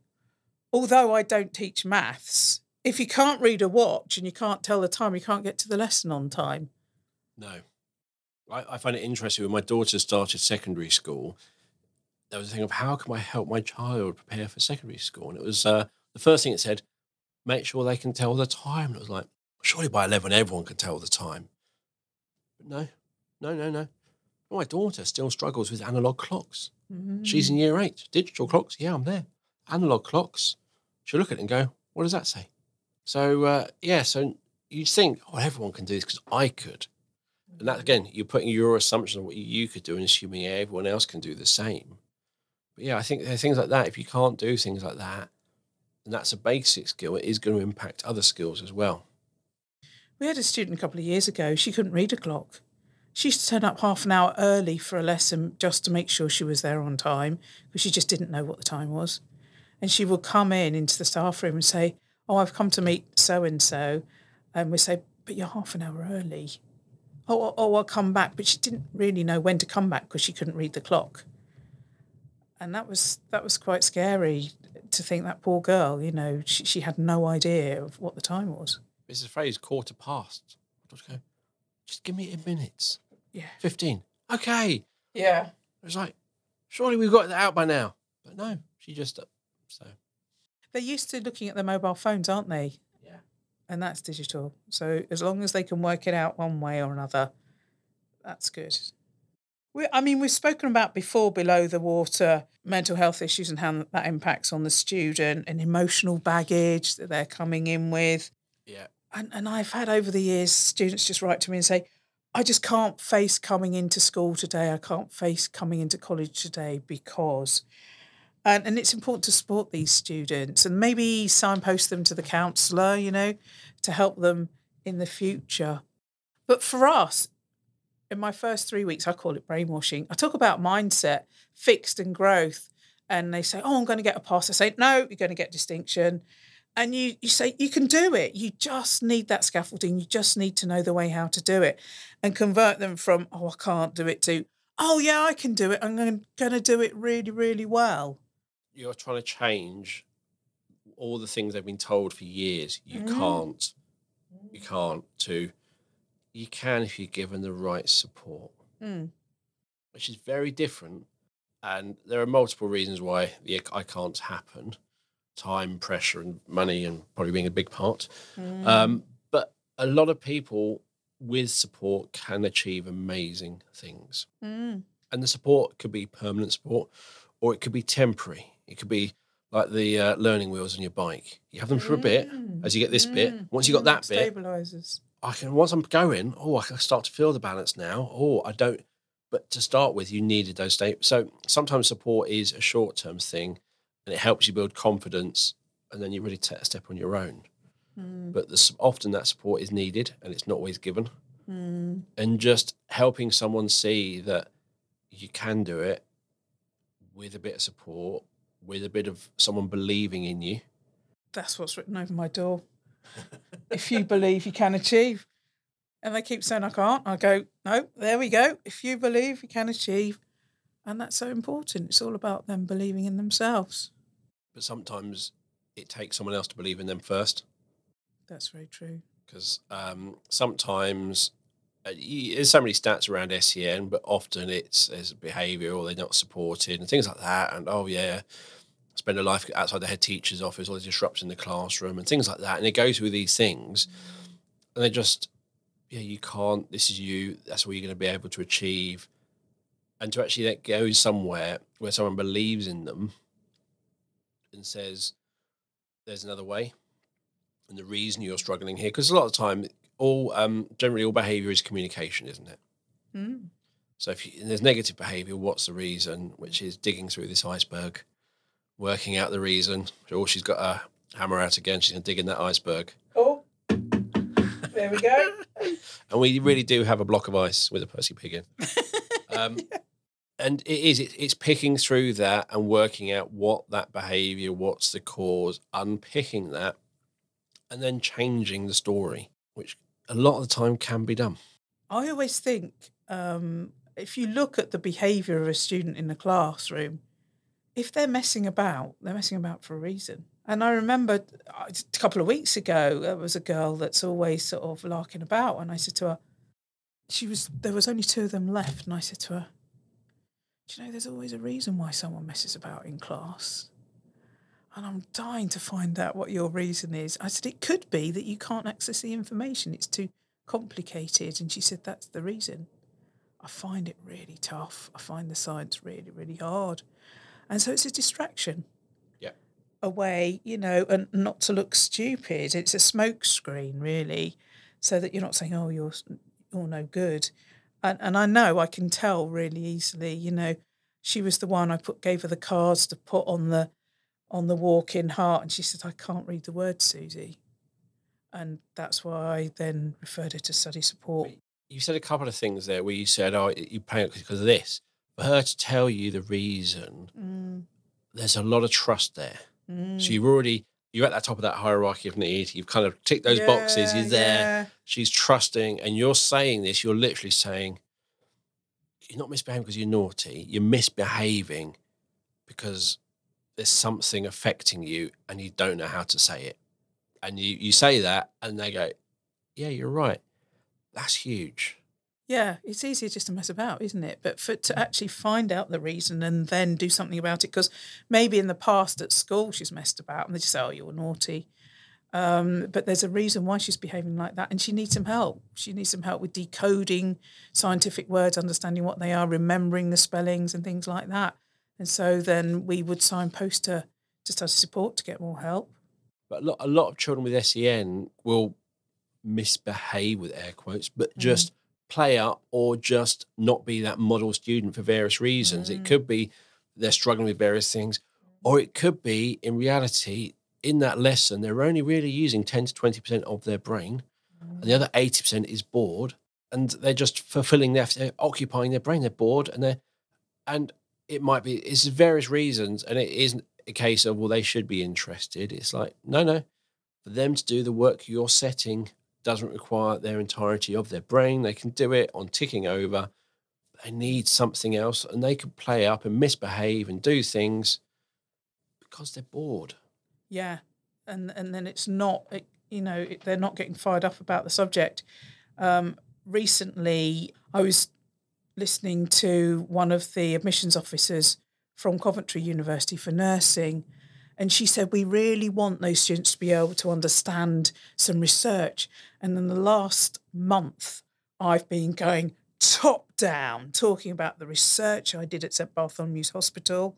although I don't teach maths. If you can't read a watch and you can't tell the time, you can't get to the lesson on time. No. I, I find it interesting when my daughter started secondary school, there was a thing of how can I help my child prepare for secondary school? And it was uh, the first thing it said, make sure they can tell the time. And it was like, surely by 11, everyone can tell the time. But no, no, no, no. My daughter still struggles with analog clocks. She's in year eight. Digital clocks, yeah, I'm there. Analog clocks, she'll look at it and go, what does that say? So, uh, yeah, so you think, oh, everyone can do this because I could. And that, again, you're putting your assumption on what you could do and assuming everyone else can do the same. But yeah, I think there are things like that. If you can't do things like that, and that's a basic skill, it is going to impact other skills as well. We had a student a couple of years ago, she couldn't read a clock. She used to turn up half an hour early for a lesson just to make sure she was there on time because she just didn't know what the time was. And she would come in into the staff room and say, Oh, I've come to meet so and so. And we say, But you're half an hour early. Oh, oh, oh, I'll come back. But she didn't really know when to come back because she couldn't read the clock. And that was that was quite scary to think that poor girl, you know, she, she had no idea of what the time was. A phrase quarter past. Just go, just give me 10 minutes. Yeah. 15. Okay. Yeah. It was like, surely we've got that out by now. But no, she just, uh, so. They're used to looking at their mobile phones, aren't they? And that's digital. So as long as they can work it out one way or another, that's good. We, I mean, we've spoken about before below the water mental health issues and how that impacts on the student and emotional baggage that they're coming in with. Yeah. And, and I've had over the years students just write to me and say, I just can't face coming into school today. I can't face coming into college today because. And, and it's important to support these students and maybe signpost them to the counsellor, you know, to help them in the future. But for us, in my first three weeks, I call it brainwashing. I talk about mindset, fixed and growth. And they say, Oh, I'm going to get a pass. I say, No, you're going to get distinction. And you, you say, You can do it. You just need that scaffolding. You just need to know the way how to do it and convert them from, Oh, I can't do it to, Oh, yeah, I can do it. I'm going to do it really, really well. You're trying to change all the things they've been told for years. You Mm. can't. You can't. To, you can if you're given the right support, Mm. which is very different. And there are multiple reasons why the I can't happen time, pressure, and money, and probably being a big part. Mm. Um, but a lot of people with support can achieve amazing things. Mm. And the support could be permanent support or it could be temporary. It could be like the uh, learning wheels on your bike. You have them for a bit Mm, as you get this bit. mm, Once you got that bit, stabilizers. I can once I'm going, oh, I can start to feel the balance now. Oh, I don't. But to start with, you needed those states. So sometimes support is a short term thing, and it helps you build confidence, and then you really take a step on your own. Mm, But the, often that support is needed, and it's not always given. mm. And just helping someone see that you can do it with a bit of support, with a bit of someone believing in you. That's what's written over my door. if you believe you can achieve. And they keep saying I can't. I go, no, there we go. If you believe you can achieve. And that's so important. It's all about them believing in themselves. But sometimes it takes someone else to believe in them first. That's very true. because um, sometimes Uh, there's so many stats around SEN, but often it's there's behaviour or they're not supported and things like that. And oh yeah, spend a life outside the head teacher's office, or the disruption the classroom and things like that. And it goes through these things, and they just yeah, you can't. This is you. That's what you're going to be able to achieve. And to actually let go somewhere where someone believes in them and says, "There's another way." and the reason you're struggling here because a lot of time all um, generally all behavior is communication isn't it? Mm. so if you, there's negative behavior what's the reason? Which is digging through this iceberg working out the reason. Oh she's got a hammer out again. She's going to dig in that iceberg. Oh, there we go. and we really do have a block of ice with a percy pig in um, and it is it, it's picking through that and working out what that behavior what's the cause unpicking that and then changing the story which a lot of the time can be done I always think um, if you look at the behaviour of a student in the classroom, if they're messing about, they're messing about for a reason. And I remember uh, a couple of weeks ago, there was a girl that's always sort of larking about, and I said to her, she was there was only two of them left, and I said to her, "Do you know there's always a reason why someone messes about in class?" And I'm dying to find out what your reason is. I said, It could be that you can't access the information. It's too complicated. And she said, That's the reason. I find it really tough. I find the science really, really hard. And so it's a distraction. Yeah. Away, you know, and not to look stupid. It's a smoke screen, really, so that you're not saying, Oh, you're, you're no good. And, and I know I can tell really easily, you know, she was the one I put gave her the cards to put on the on the walk in heart and she said, I can't read the words, Susie. And that's why I then referred her to study support. you said a couple of things there where you said oh you panic because of this for her to tell you the reason Mm, there's a lot of trust there mm. so you've already you're at the top of that hierarchy of need you've kind of ticked those boxes you're there yeah. she's trusting and you're saying this you're literally saying you're not misbehaving because you're naughty you're misbehaving because there's something affecting you and you don't know how to say it and you you say that and they go yeah you're right that's huge Yeah, it's easier just to mess about, isn't it? But for to actually find out the reason and then do something about it, because maybe in the past at school she's messed about and they just say, "Oh, you're naughty," um, but there's a reason why she's behaving like that, and she needs some help. She needs some help with decoding scientific words, understanding what they are, remembering the spellings and things like that. And so then we would signpost her to study support to get more help. But a lot, a lot of children with SEN will misbehave with air quotes, but mm. just play up or just not be that model student for various reasons. It mm. could be they're struggling with various things, or it could be in reality, in that lesson, they're only really using 10 to 20% of their brain, and the mm. other 80% is bored, and they're just fulfilling their, they're occupying their brain. They're bored, and they're, and it might be, it's various reasons, and it isn't a case of, well, they should be interested. It's like, no, no, for them to do the work you're setting doesn't require their entirety of their brain. They can do it on ticking over. They need something else, and they can play up and misbehave and do things because they're bored. Yeah, and and then it's not you know they're not getting fired up about the subject. Um, recently, I was listening to one of the admissions officers from Coventry University for nursing, and she said we really want those students to be able to understand some research. And in the last month, I've been going top down talking about the research I did at St Bartholomew's Hospital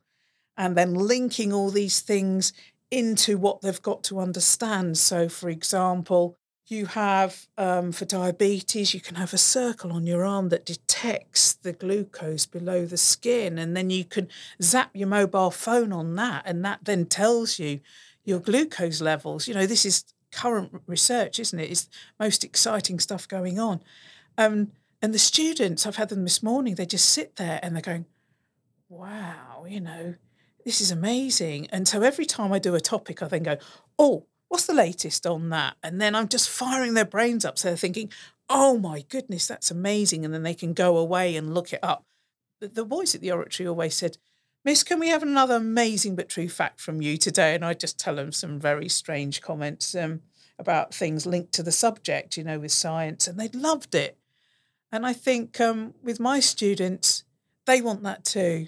and then linking all these things into what they've got to understand. So, for example, you have um, for diabetes, you can have a circle on your arm that detects the glucose below the skin, and then you can zap your mobile phone on that, and that then tells you your glucose levels. You know, this is current research, isn't it? It's most exciting stuff going on. Um, and the students, I've had them this morning, they just sit there and they're going, wow, you know, this is amazing. And so every time I do a topic, I then go, oh, what's the latest on that? And then I'm just firing their brains up. So they're thinking, oh my goodness, that's amazing. And then they can go away and look it up. The, the boys at the oratory always said, Miss, can we have another amazing but true fact from you today? And I just tell them some very strange comments um, about things linked to the subject, you know, with science, and they loved it. And I think um, with my students, they want that too.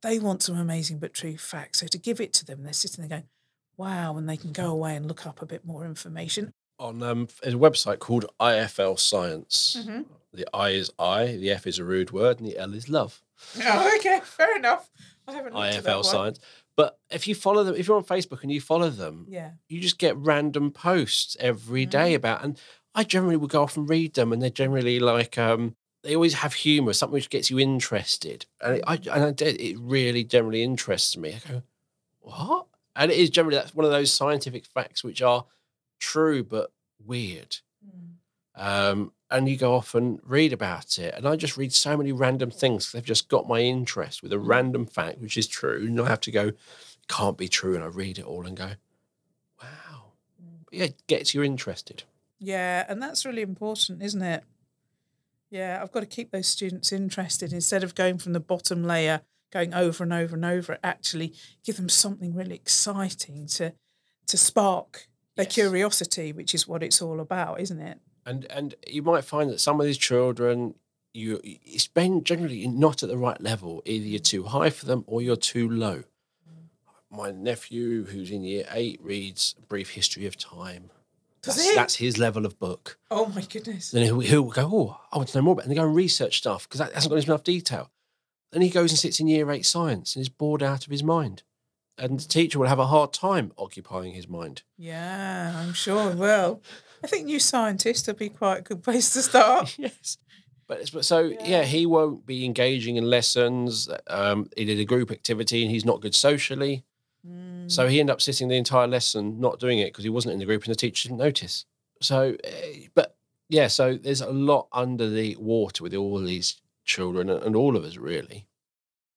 They want some amazing but true facts. So to give it to them, they're sitting there going, wow, and they can go away and look up a bit more information. On um, a website called IFL Science. Mm-hmm. The I is I, the F is a rude word, and the L is love. Oh, okay, fair enough. I haven't IFL one. Science. But if you follow them, if you're on Facebook and you follow them, Yeah. you just get random posts every day Mm. about, and I generally will go off and read them, and they're generally like, um, they always have humour, something which gets you interested, and it, I, and I, it really generally interests me. I go, what? And it is generally that's one of those scientific facts which are true but weird. Hmm. Um, and you go off and read about it, and I just read so many random things. They've just got my interest with a hmm. random fact which is true, and I have to go, can't be true, and I read it all and go, wow, hmm. yeah, it gets you interested. Yeah, and that's really important, isn't it? Yeah, I've got to keep those students interested instead of going from the bottom layer, going over and over and over. Actually, give them something really exciting to to spark their Yes. curiosity, which is what it's all about, isn't it? and and you might find that some of these children you it's been generally not at the right level either you're too high for them or you're too low mm. my nephew who's in year eight reads a brief history of time Does that's, he? that's his level of book Oh my goodness! then he'll, he'll go oh i want to know more about it and they go and research stuff because that hasn't got enough detail then he goes and sits in year eight science and is bored out of his mind and the teacher will have a hard time occupying his mind Yeah, I'm sure it will. I think new scientists would be quite a good place to start. yes. But, but so yeah. he won't be engaging in lessons. Um, he did a group activity and he's not good socially, Mm. so he ended up sitting the entire lesson not doing it because he wasn't in the group and the teacher didn't notice. So, eh, but yeah, so there's a lot under the water with all these children and, all of us really.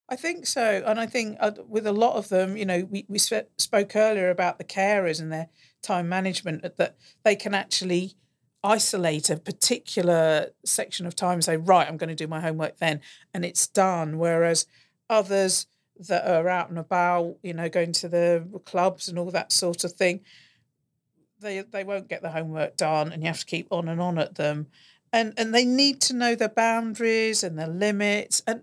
I think so, and I think uh, with a lot of them, you know, we we spoke earlier about the carers and their time management that they can actually isolate a particular section of time and say, right, I'm going to do my homework then, and it's done. Whereas others that are out and about, you know, going to the clubs and all that sort of thing, they they won't get the homework done, and you have to keep on and on at them, and and they need to know their boundaries and their limits and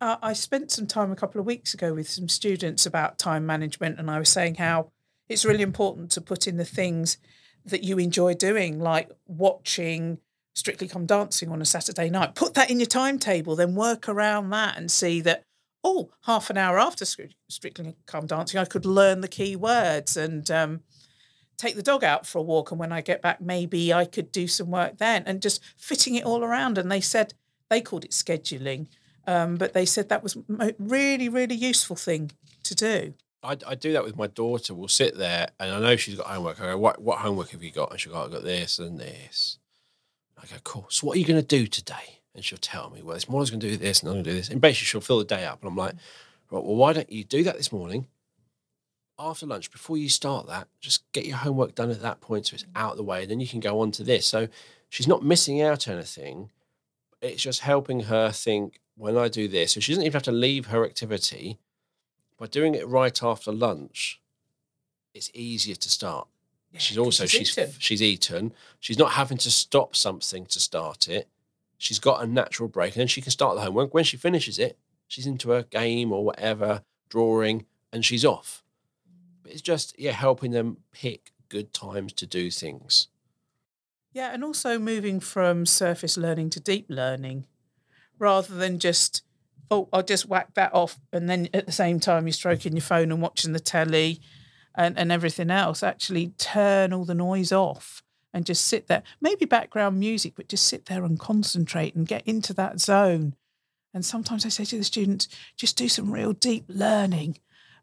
uh, I spent some time a couple of weeks ago with some students about time management, and I was saying how it's really important to put in the things that you enjoy doing, like watching Strictly Come Dancing on a Saturday night. Put that in your timetable, then work around that and see that, oh, half an hour after Strictly Come Dancing, I could learn the key words and um, take the dog out for a walk. And when I get back, maybe I could do some work then and just fitting it all around. And they said, they called it scheduling. Um, but they said that was a really, really useful thing to do. I, I do that with my daughter. We'll sit there, and I know she's got homework. I go, "What what homework have you got?" And she'll go, "I've got this and this." I go, "Cool. So what are you going to do today?" And she'll tell me, "Well, this morning's going to do this, and I'm going to do this." And basically, she'll fill the day up, and I'm like, "Right, well, why don't you do that this morning?" After lunch, before you start that, just get your homework done at that point so it's out of the way. Then you can go on to this. So she's not missing out anything. It's just helping her think when I do this. So she doesn't even have to leave her activity by doing it right after lunch, it's easier to start. She's also she's she's eaten. she's eaten. She's not having to stop something to start it. She's got a natural break, and then she can start the homework. When she finishes it, she's into a game or whatever, drawing, and she's off. It's just yeah, helping them pick good times to do things. Yeah, and also moving from surface learning to deep learning rather than just oh, I'll just whack that off. And then at the same time, you're stroking your phone and watching the telly and, and everything else. Actually, turn all the noise off and just sit there. Maybe background music, but just sit there and concentrate and get into that zone. And sometimes I say to the students, just do some real deep learning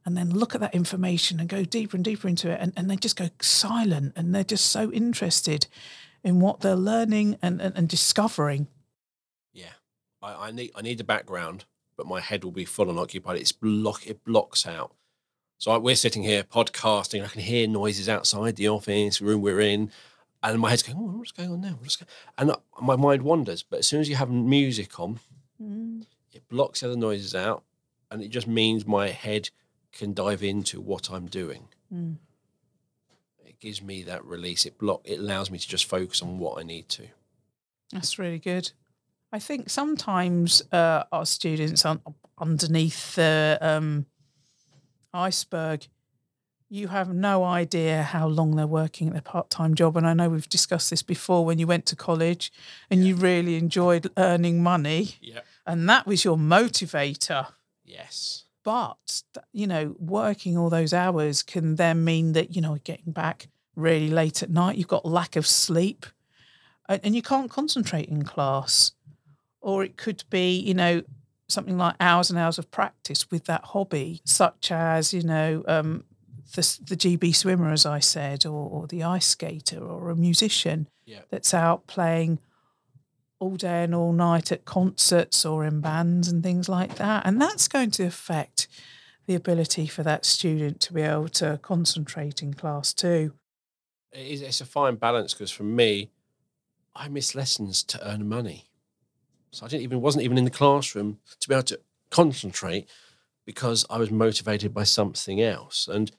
and then look at that information and go deeper and deeper into it. And, and they just go silent and they're just so interested in what they're learning and, and, and discovering. Yeah, I, I need I need the background, but my head will be full and occupied. It's block it blocks out. So I, we're sitting here podcasting. I can hear noises outside the office room we're in, and my head's going, oh, "What's going on now?" What's going? And my mind wanders. But as soon as you have music on, Mm. it blocks the other noises out, and it just means my head can dive into what I'm doing. Mm. It gives me that release. It block. It allows me to just focus on what I need to. That's really good. I think sometimes uh, our students are underneath the um, iceberg. You have no idea how long they're working at their part time job. And I know we've discussed this before when you went to college and you really enjoyed earning money, Yeah. and that was your motivator. Yes. But, you know, working all those hours can then mean that, you know, getting back really late at night, you've got lack of sleep and, and you can't concentrate in class. Or it could be, you know, something like hours and hours of practice with that hobby, such as, you know, um, the, the GB swimmer, as I said, or, or the ice skater, or a musician Yeah. that's out playing all day and all night at concerts or in bands and things like that. And that's going to affect the ability for that student to be able to concentrate in class too. it is, a fine balance because for me, I miss lessons to earn money. So I didn't even wasn't even in the classroom to be able to concentrate because I was motivated by something else. And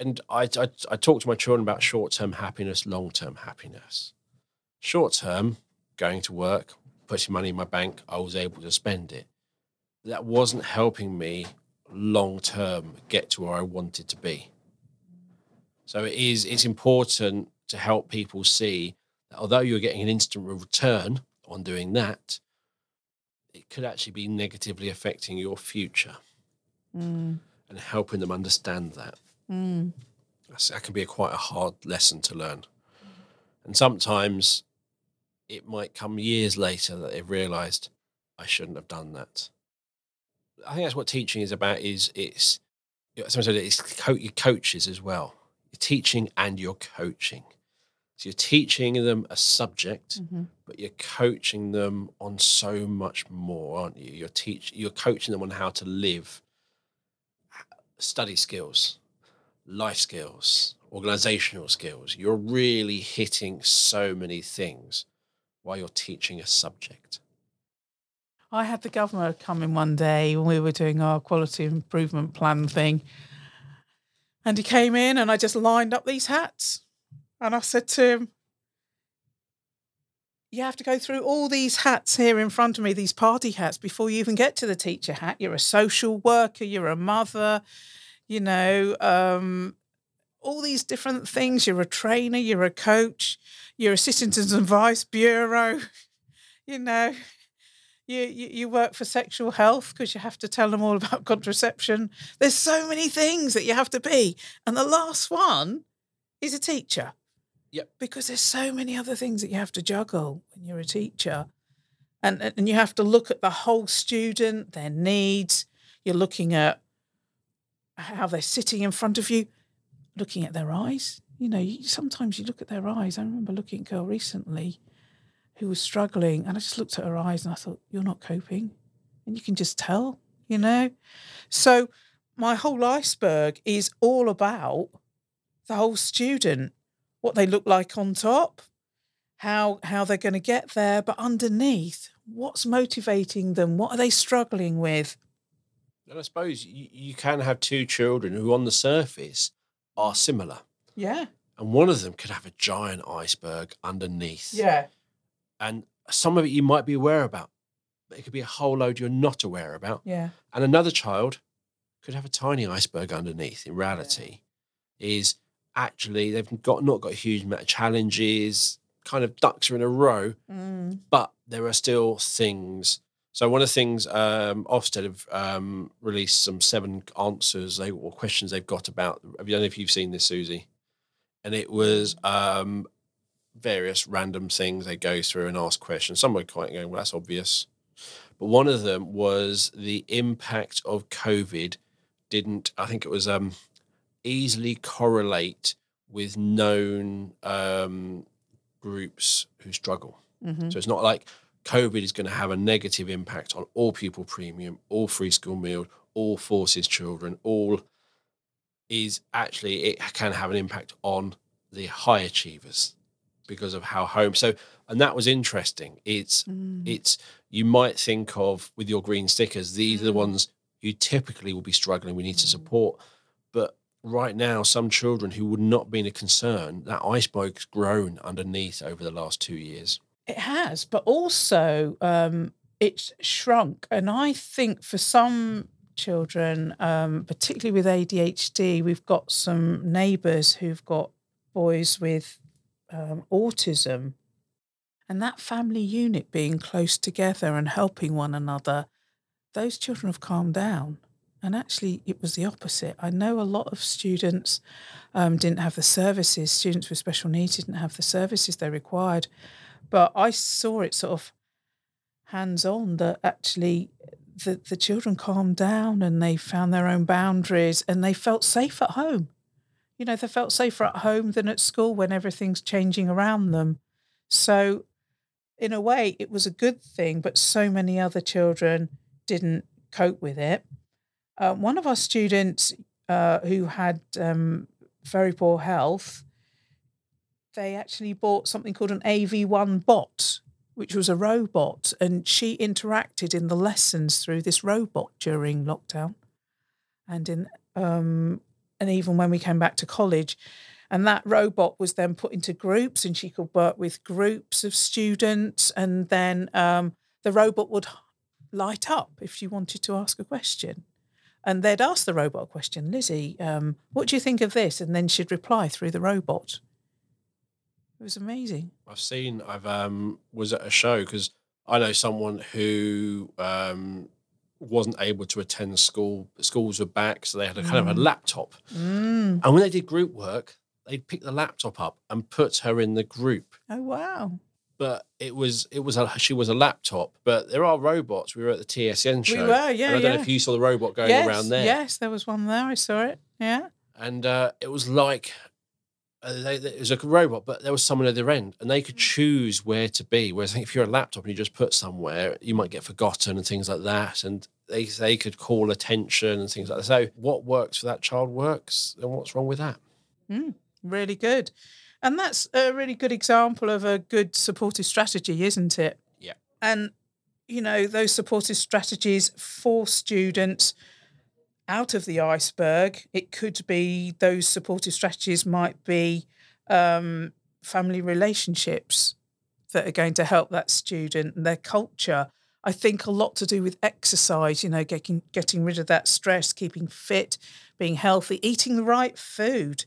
and I I, I talk to my children about short term happiness, long term happiness. Short term, going to work, putting money in my bank, I was able to spend it. That wasn't helping me long term get to where I wanted to be. So it is it's important to help people see that although you're getting an instant return on doing that, it could actually be negatively affecting your future Mm, and helping them understand that. Mm. that can be a quite a hard lesson to learn. And sometimes it might come years later that they've realized I shouldn't have done that. I think that's what teaching is about is it's sometimes it's co- your coaches as well. You're teaching and you're coaching. So you're teaching them a subject, mhm. but you're coaching them on so much more, aren't you? You're teach you're coaching them on how to live, study skills, life skills, organizational skills. You're really hitting so many things while you're teaching a subject. I had the governor come in one day when we were doing our quality improvement plan thing. And he came in and I just lined up these hats. And I said to him, You have to go through all these hats here in front of me, these party hats, before you even get to the teacher hat. You're a social worker, you're a mother, you know, um, all these different things. You're a trainer, you're a coach, you're a citizens advice bureau, you know you, you, you work for sexual health because you have to tell them all about contraception. There's so many things that you have to be. And the last one is a teacher. Yep. Because there's so many other things that you have to juggle when you're a teacher. And, and you have to look at the whole student, their needs. You're looking at how they're sitting in front of you, looking at their eyes. You know, you, sometimes you look at their eyes. I remember looking at a girl recently who was struggling, and I just looked at her eyes and I thought, "You're not coping," and you can just tell, you know. So my whole iceberg is all about the whole student, what they look like on top, how how they're going to get there, but underneath, what's motivating them? What are they struggling with? And I suppose you, you can have two children who, on the surface, are similar. Yeah, And one of them could have a giant iceberg underneath. yeah, And some of it you might be aware about, but it could be a whole load you're not aware about. yeah, And another child could have a tiny iceberg underneath. In reality, is actually they've got not got a huge amount of challenges, kind of ducks are in a row, mm, but there are still things So one of the things um, Ofsted have um, released some seven answers they or questions they've got about. I don't know if you've seen this, Susie, and it was um, various random things they go through and ask questions. Some were quite going, well, that's obvious, but one of them was the impact of COVID didn't. I think it was um, easily correlate with known um, groups who struggle. Mhm. So it's not like COVID is going to have a negative impact on all pupil premium, all free school meal, all forces children, all is actually it can have an impact on the high achievers because of how home so and that was interesting it's Mm. it's you might think of with your green stickers these are the Mm. ones who typically will be struggling we need to support but right now some children who would not be a concern that iceberg's grown underneath over the last two years It has, but also um, it's shrunk. And I think for some children, um, particularly with ADHD, we've got some neighbours who've got boys with um, autism. And that family unit being close together and helping one another, those children have calmed down. And actually, it was the opposite. I know a lot of students um, didn't have the services, students with special needs didn't have the services they required but I saw it sort of hands on that actually the, the children calmed down and they found their own boundaries and they felt safe at home. You know, they felt safer at home than at school when everything's changing around them. So, in a way, it was a good thing, but so many other children didn't cope with it. Uh, one of our students uh, who had um, very poor health, they actually bought something called an AV1 bot, which was a robot, and she interacted in the lessons through this robot during lockdown, and in um, and even when we came back to college, and that robot was then put into groups, and she could work with groups of students, and then um, the robot would light up if she wanted to ask a question. And they'd ask the robot a question, Lizzie, um, what do you think of this? And then she'd reply through the robot. It was amazing. I've seen. I've um was at a show because I know someone who um wasn't able to attend school. Schools were back, so they had a kind of a laptop. Mm. And when they did group work, they'd pick the laptop up and put her in the group. Oh wow! But it was it was a she was a laptop. But there are robots. We were at the TSN show. We were, yeah, I don't yeah. know if you saw the robot going yes, around there. yes, there was one there. I saw it. Yeah. and uh, it was like Uh, it was like a robot, but there was someone at their end, and they could choose where to be. Whereas if you're a laptop and you just put somewhere, you might get forgotten and things like that, and they they could call attention and things like that. So what works for that child works, and what's wrong with that? Hmm, really good. And that's a really good example of a good supportive strategy, isn't it? Yeah. And, you know, those supportive strategies for students out of the iceberg, it could be those supportive strategies might be um, family relationships that are going to help that student and their culture. I think a lot to do with exercise, you know, getting getting rid of that stress, keeping fit, being healthy, eating the right food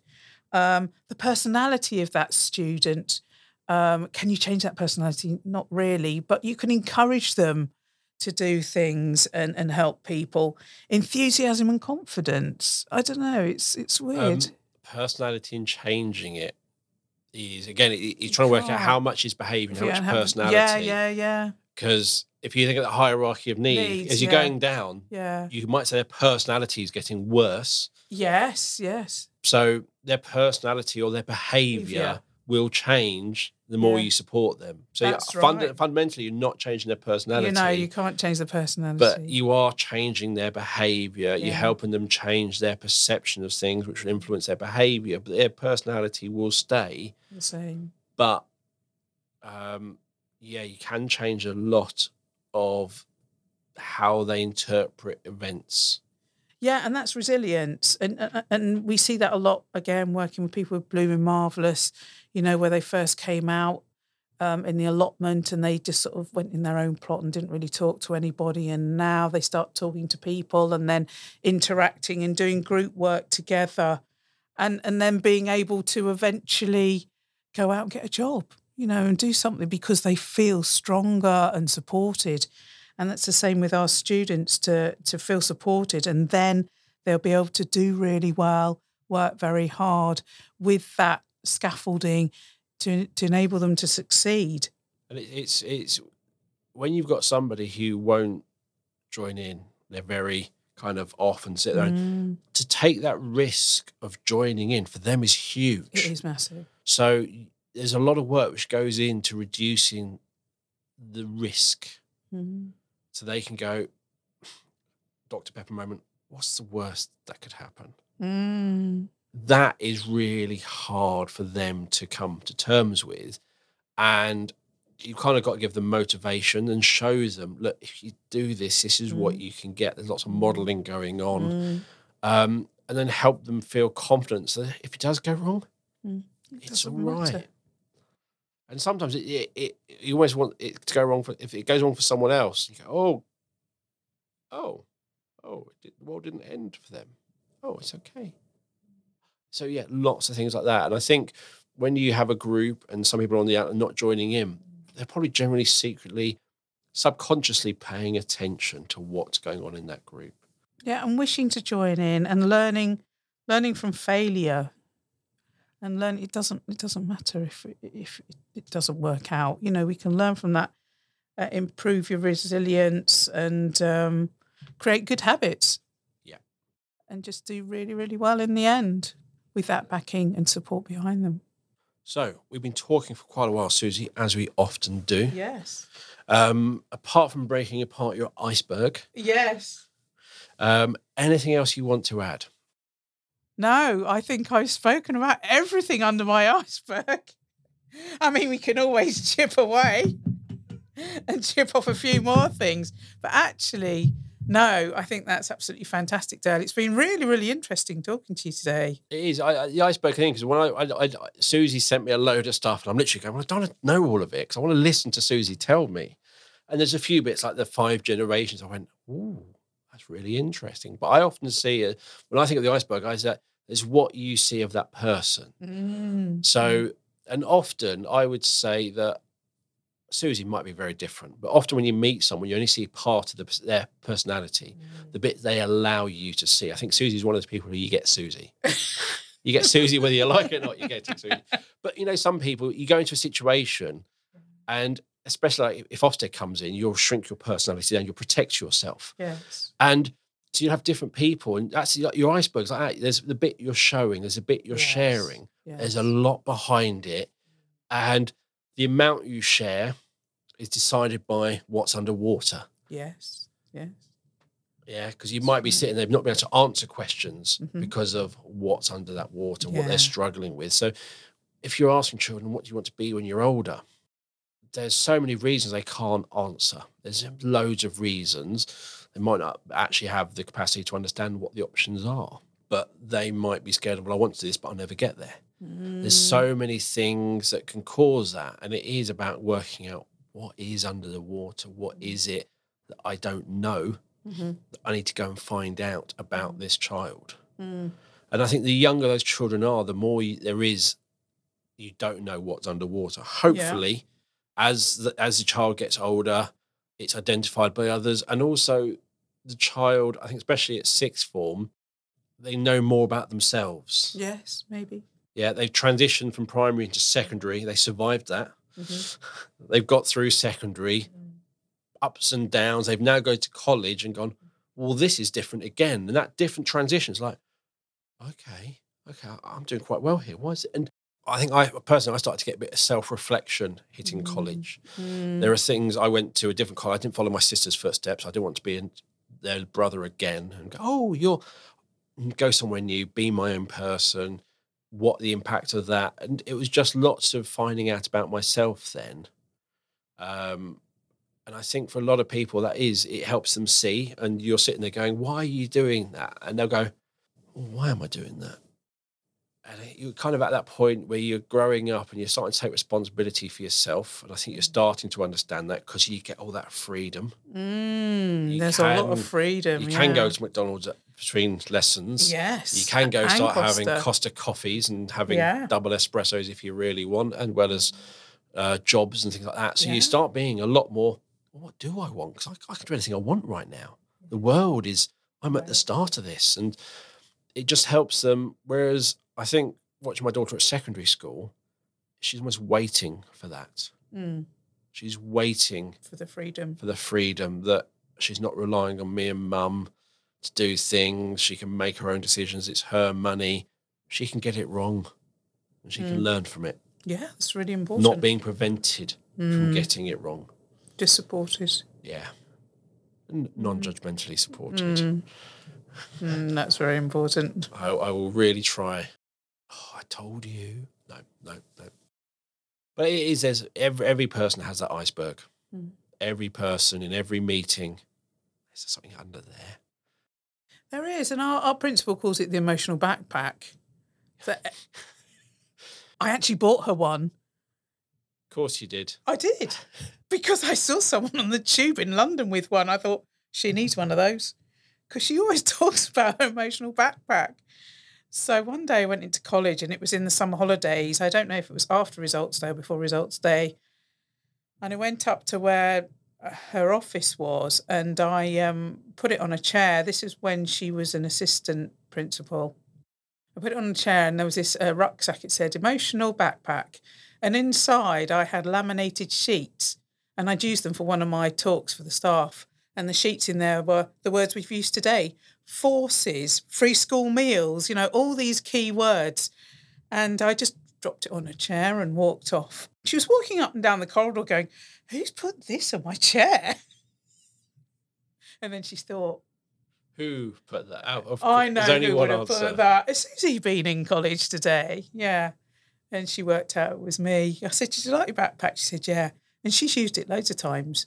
um, the personality of that student. Um, can you change that personality? Not really, but you can encourage them to do things and, and help people. Enthusiasm and confidence. I don't know. It's it's weird. Um, personality and changing it is again, he- he's trying to work out how much is behaving, how you much personality. Yeah, yeah, yeah, Because if you think of the hierarchy of need, Needs, as you're yeah. going down, yeah. you might say their personality is getting worse. Yes, yes. So their personality or their Behaviour. will change the more Yeah. you support them. So That's funda- right. fundamentally, you're not changing their personality. You know, you can't change the personality. but you are changing their behaviour. You're helping them change their perception of things, which will influence their behaviour. But their personality will stay. the same. But um, yeah, you can change a lot of how they interpret events. Yeah, and that's resilience, and and- and we see that a lot again working with people with Blooming Marvelous. You know, where they first came out um, in the allotment, and they just sort of went in their own plot and didn't really talk to anybody, and now they start talking to people and then interacting and doing group work together, and and then being able to eventually go out and get a job, you know, and do something because they feel stronger and supported. And that's the same with our students to to feel supported and then they'll be able to do really well, work very hard with that scaffolding to to enable them to succeed. And it's it's when you've got somebody who won't join in, they're very kind of off and sit there. And Mm, to take that risk of joining in for them is huge. it is massive. So there's a lot of work which goes into reducing the risk, Mm. So they can go, Dr Pepper moment. What's the worst that could happen? Mm. that is really hard for them to come to terms with. And you kind of got to give them motivation and show them, look, if you do this, this is what you can get. There's lots of modeling going on. Mm. Um, and then help them feel confident so that if it does go wrong, Mm. it's all right. matter. And sometimes it, it, it, you always want it to go wrong for if it goes wrong for someone else. You go, oh, oh, oh, it did, the world didn't end for them. Oh, it's okay. So yeah, lots of things like that. And I think when you have a group and some people are on the out and not joining in, they're probably generally secretly, subconsciously paying attention to what's going on in that group. Yeah, and wishing to join in and learning, learning from failure, and learn. It doesn't. It doesn't matter if it- if it doesn't work out. You know, we can learn from that, uh, improve your resilience, and um, create good habits. Yeah. and just do really, really well in the end with that backing and support behind them. So we've been talking for quite a while, Susie, as we often do. Yes. Um, apart from breaking apart your iceberg, Yes. um, anything else you want to add? No, I think I've spoken about everything under my iceberg. I mean, we can always chip away and chip off a few more things. But actually, no, I think that's absolutely fantastic, Dale. It's been really, really interesting talking to you today. It is I, I- the iceberg thing because when I, I, I Susie sent me a load of stuff and I'm literally going, well, I don't know all of it because I want to listen to Susie tell me. And there's a few bits like the five generations. I went, ooh, that's really interesting. But I often see it when I think of the iceberg, I say there's what you see of that person. Mm. So, and often I would say that Susie might be very different, but often when you meet someone, you only see part of the, their personality, the bit they allow you to see. I think Susie's one of those people who you get Susie. you get Susie whether you like it or not, you get Susie. But you know, some people, you go into a situation and especially like if Ofsted comes in, you'll shrink your personality down, you'll protect yourself. Yes. And so you have different people, and that's like your icebergs like that. There's the bit you're showing, there's a bit you're Yes. sharing, yes. there's a lot behind it. And the amount you share is decided by what's underwater. Yes. Yes. Yeah, because you might be sitting there not being able to answer questions Mhm. because of what's under that water, what they're struggling with. So if you're asking children, what do you want to be when you're older? There's so many reasons they can't answer. There's loads of reasons. They might not actually have the capacity to understand what the options are, but they might be scared of, well, I want to do this, but I'll never get there. There's Mm. so many things that can cause that. And it is about working out what is under the water. What is it that I don't know Mhm. that I need to go and find out about this child? Mm. And I think the younger those children are, the more you, there is you don't know what's underwater. Hopefully, as the, as the child gets older, it's identified by others, and also the child. I think, especially at sixth form, they know more about themselves. Yes. Maybe. Yeah, they've transitioned from primary into secondary. They survived that. Mhm. They've got through secondary, ups and downs. They've now gone to college and gone, well, this is different again. And that different transition is like, okay, okay, I'm doing quite well here. Why is it? And I think I personally, I started to get a bit of self reflection hitting college. Mm. There are things I went to a different college. I didn't follow my sister's footsteps. I didn't want to be in their brother again and go, oh, you're go somewhere new, be my own person. What the impact of that? And it was just lots of finding out about myself then. Um, and I think for a lot of people, that is, it helps them see. And you're sitting there going, why are you doing that? And they'll go, why am I doing that? And you're kind of at that point where you're growing up and you're starting to take responsibility for yourself. And I think you're starting to understand that because you get all that freedom. Mm. There's a lot of freedom. You can go to McDonald's between lessons. Yes. You can go start having Costa. Costa coffees and having Yeah. double espressos if you really want, and well as uh, jobs and things like that. So Yeah. you start being a lot more well, what do I want? Because I, I can do anything I want right now. The world is, I'm at the start of this. And it just helps them. Whereas I think watching my daughter at secondary school, she's almost waiting for that. Mm, She's waiting for the freedom. for the freedom that she's not relying on me and mum to do things. She can make her own decisions. It's her money. She can get it wrong and she can Mm. learn from it, Yeah, that's really important. not being prevented from Mm, getting it wrong. just supported. Yeah. And non judgmentally supported. Mm. Mm, that's very important. I, I will really try. Oh, I told you. No, no, no. But it is, there's every, every person has that iceberg. Mm. Every person in every meeting, there's something under there. There is, and our, our principal calls it the emotional backpack. I actually bought her one. Of course you did. I did because I saw someone on the tube in London with one. I thought she needs one of those because she always talks about her emotional backpack. So one day I went into college and it was in the summer holidays. I don't know if it was after results day or before results day. And I went up to where uh, her office was and I um, put it on a chair. This is when she was an assistant principal. I put it on a chair and there was this uh, rucksack. It said emotional backpack. And inside I had laminated sheets and I'd used them for one of my talks for the staff. And the sheets in there were the words we've used today forces, free school meals, you know, all these key words. And I just dropped it on a chair and walked off. She was walking up and down the corridor going, Who's put this on my chair? And then she thought, Who put that out? Of I know who would have answer. put that. Has Susie been in college today? Yeah. And she worked out it was me. I said, Did you like your backpack? She said, Yeah. And she's used it loads of times,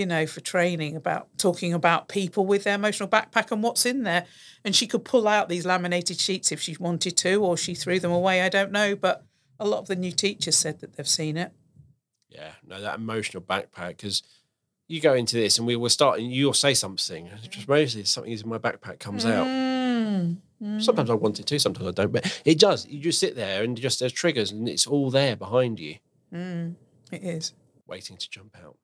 you know, for training about talking about people with their emotional backpack and what's in there. And she could pull out these laminated sheets if she wanted to, or she threw them away. I don't know. But a lot of the new teachers said that they've seen it. Yeah, no, that emotional backpack because you go into this and we will start and you'll say something. Just mostly something is in my backpack comes out. Mm, mm. Sometimes I want it to, sometimes I don't. But it does. You just sit there and just there's triggers and it's all there behind you, Mm, it is. waiting to jump out.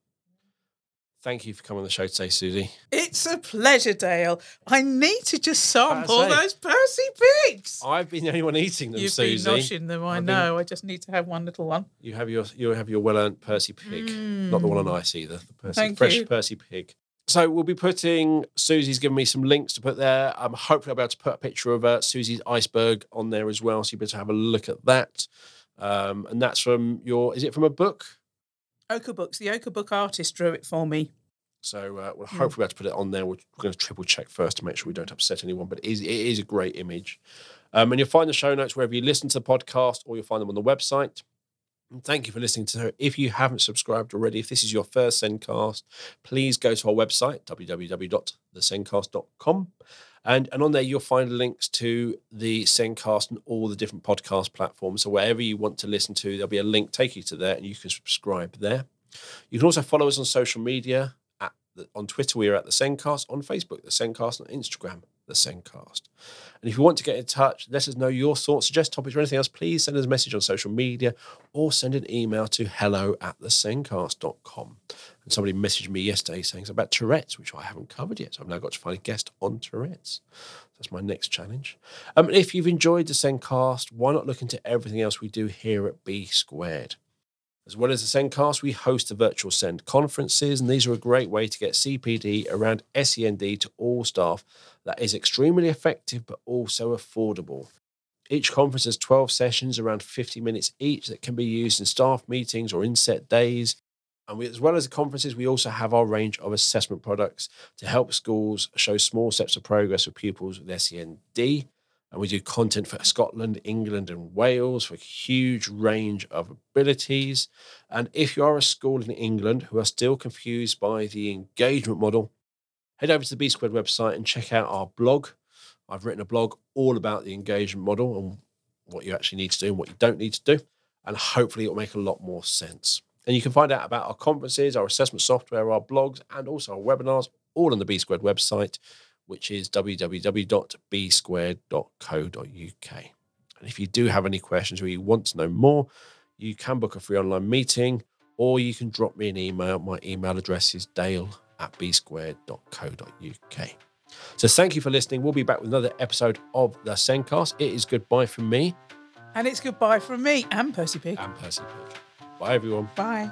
Thank you for coming on the show today, Susie. It's a pleasure, Dale. I need to just sample say- those Percy pigs. I've been the only one eating them, You've Susie. been noshing them, I I've been- know. I just need to have one little one. You have your you have your well earned Percy pig, not the one on ice either. The Percy, Thank fresh you. Percy pig. So we'll be putting Susie's given me some links to put there. I'm hopefully I'll be able to put a picture of uh, Susie's iceberg on there as well, so you'll be able to have a look at that. Um, and that's from your is it from a book? Oka Books. The Oka Book artist drew it for me. So uh, we'll Hmm. hopefully be able to put it on there. We're, we're going to triple check first to make sure we don't upset anyone. But it is, it is a great image. Um, and you'll find the show notes wherever you listen to the podcast, or you'll find them on the website. And thank you for listening to her. If you haven't subscribed already, if this is your first SENDcast, please go to our website, www.thesendcast.com. And, and on there, you'll find links to the SENDcast and all the different podcast platforms. So wherever you want to listen to, there'll be a link take you to there and you can subscribe there. You can also follow us on social media. The, on Twitter, we are at the SENDcast. On Facebook, the SENDcast. On Instagram, the SENDcast. And if you want to get in touch, let us know your thoughts, suggest topics, or anything else, please send us a message on social media or send an email to hello at thesendcast.com. And somebody messaged me yesterday saying something about Tourette's, which I haven't covered yet. So I've now got to find a guest on Tourette's. That's my next challenge. Um, if you've enjoyed the SENDcast, why not look into everything else we do here at B Squared? As well as the SENDcast, we host the virtual Send conferences, and these are a great way to get CPD around SEND to all staff that is extremely effective but also affordable. Each conference has 12 sessions around 50 minutes each that can be used in staff meetings or inset days. And we, as well as the conferences, we also have our range of assessment products to help schools show small steps of progress for pupils with SEND. And we do content for Scotland, England, and Wales for a huge range of abilities. And if you are a school in England who are still confused by the engagement model, head over to the B Squared website and check out our blog. I've written a blog all about the engagement model and what you actually need to do and what you don't need to do. And hopefully it will make a lot more sense. And you can find out about our conferences, our assessment software, our blogs, and also our webinars, all on the B Squared website, which is www.bsquared.co.uk. And if you do have any questions or you want to know more, you can book a free online meeting or you can drop me an email. My email address is dale at bsquared.co.uk. So thank you for listening. We'll be back with another episode of the SENDcast. It is goodbye from me And it's goodbye from me and Percy Pig. and Percy Pig. Bye, everyone. Bye.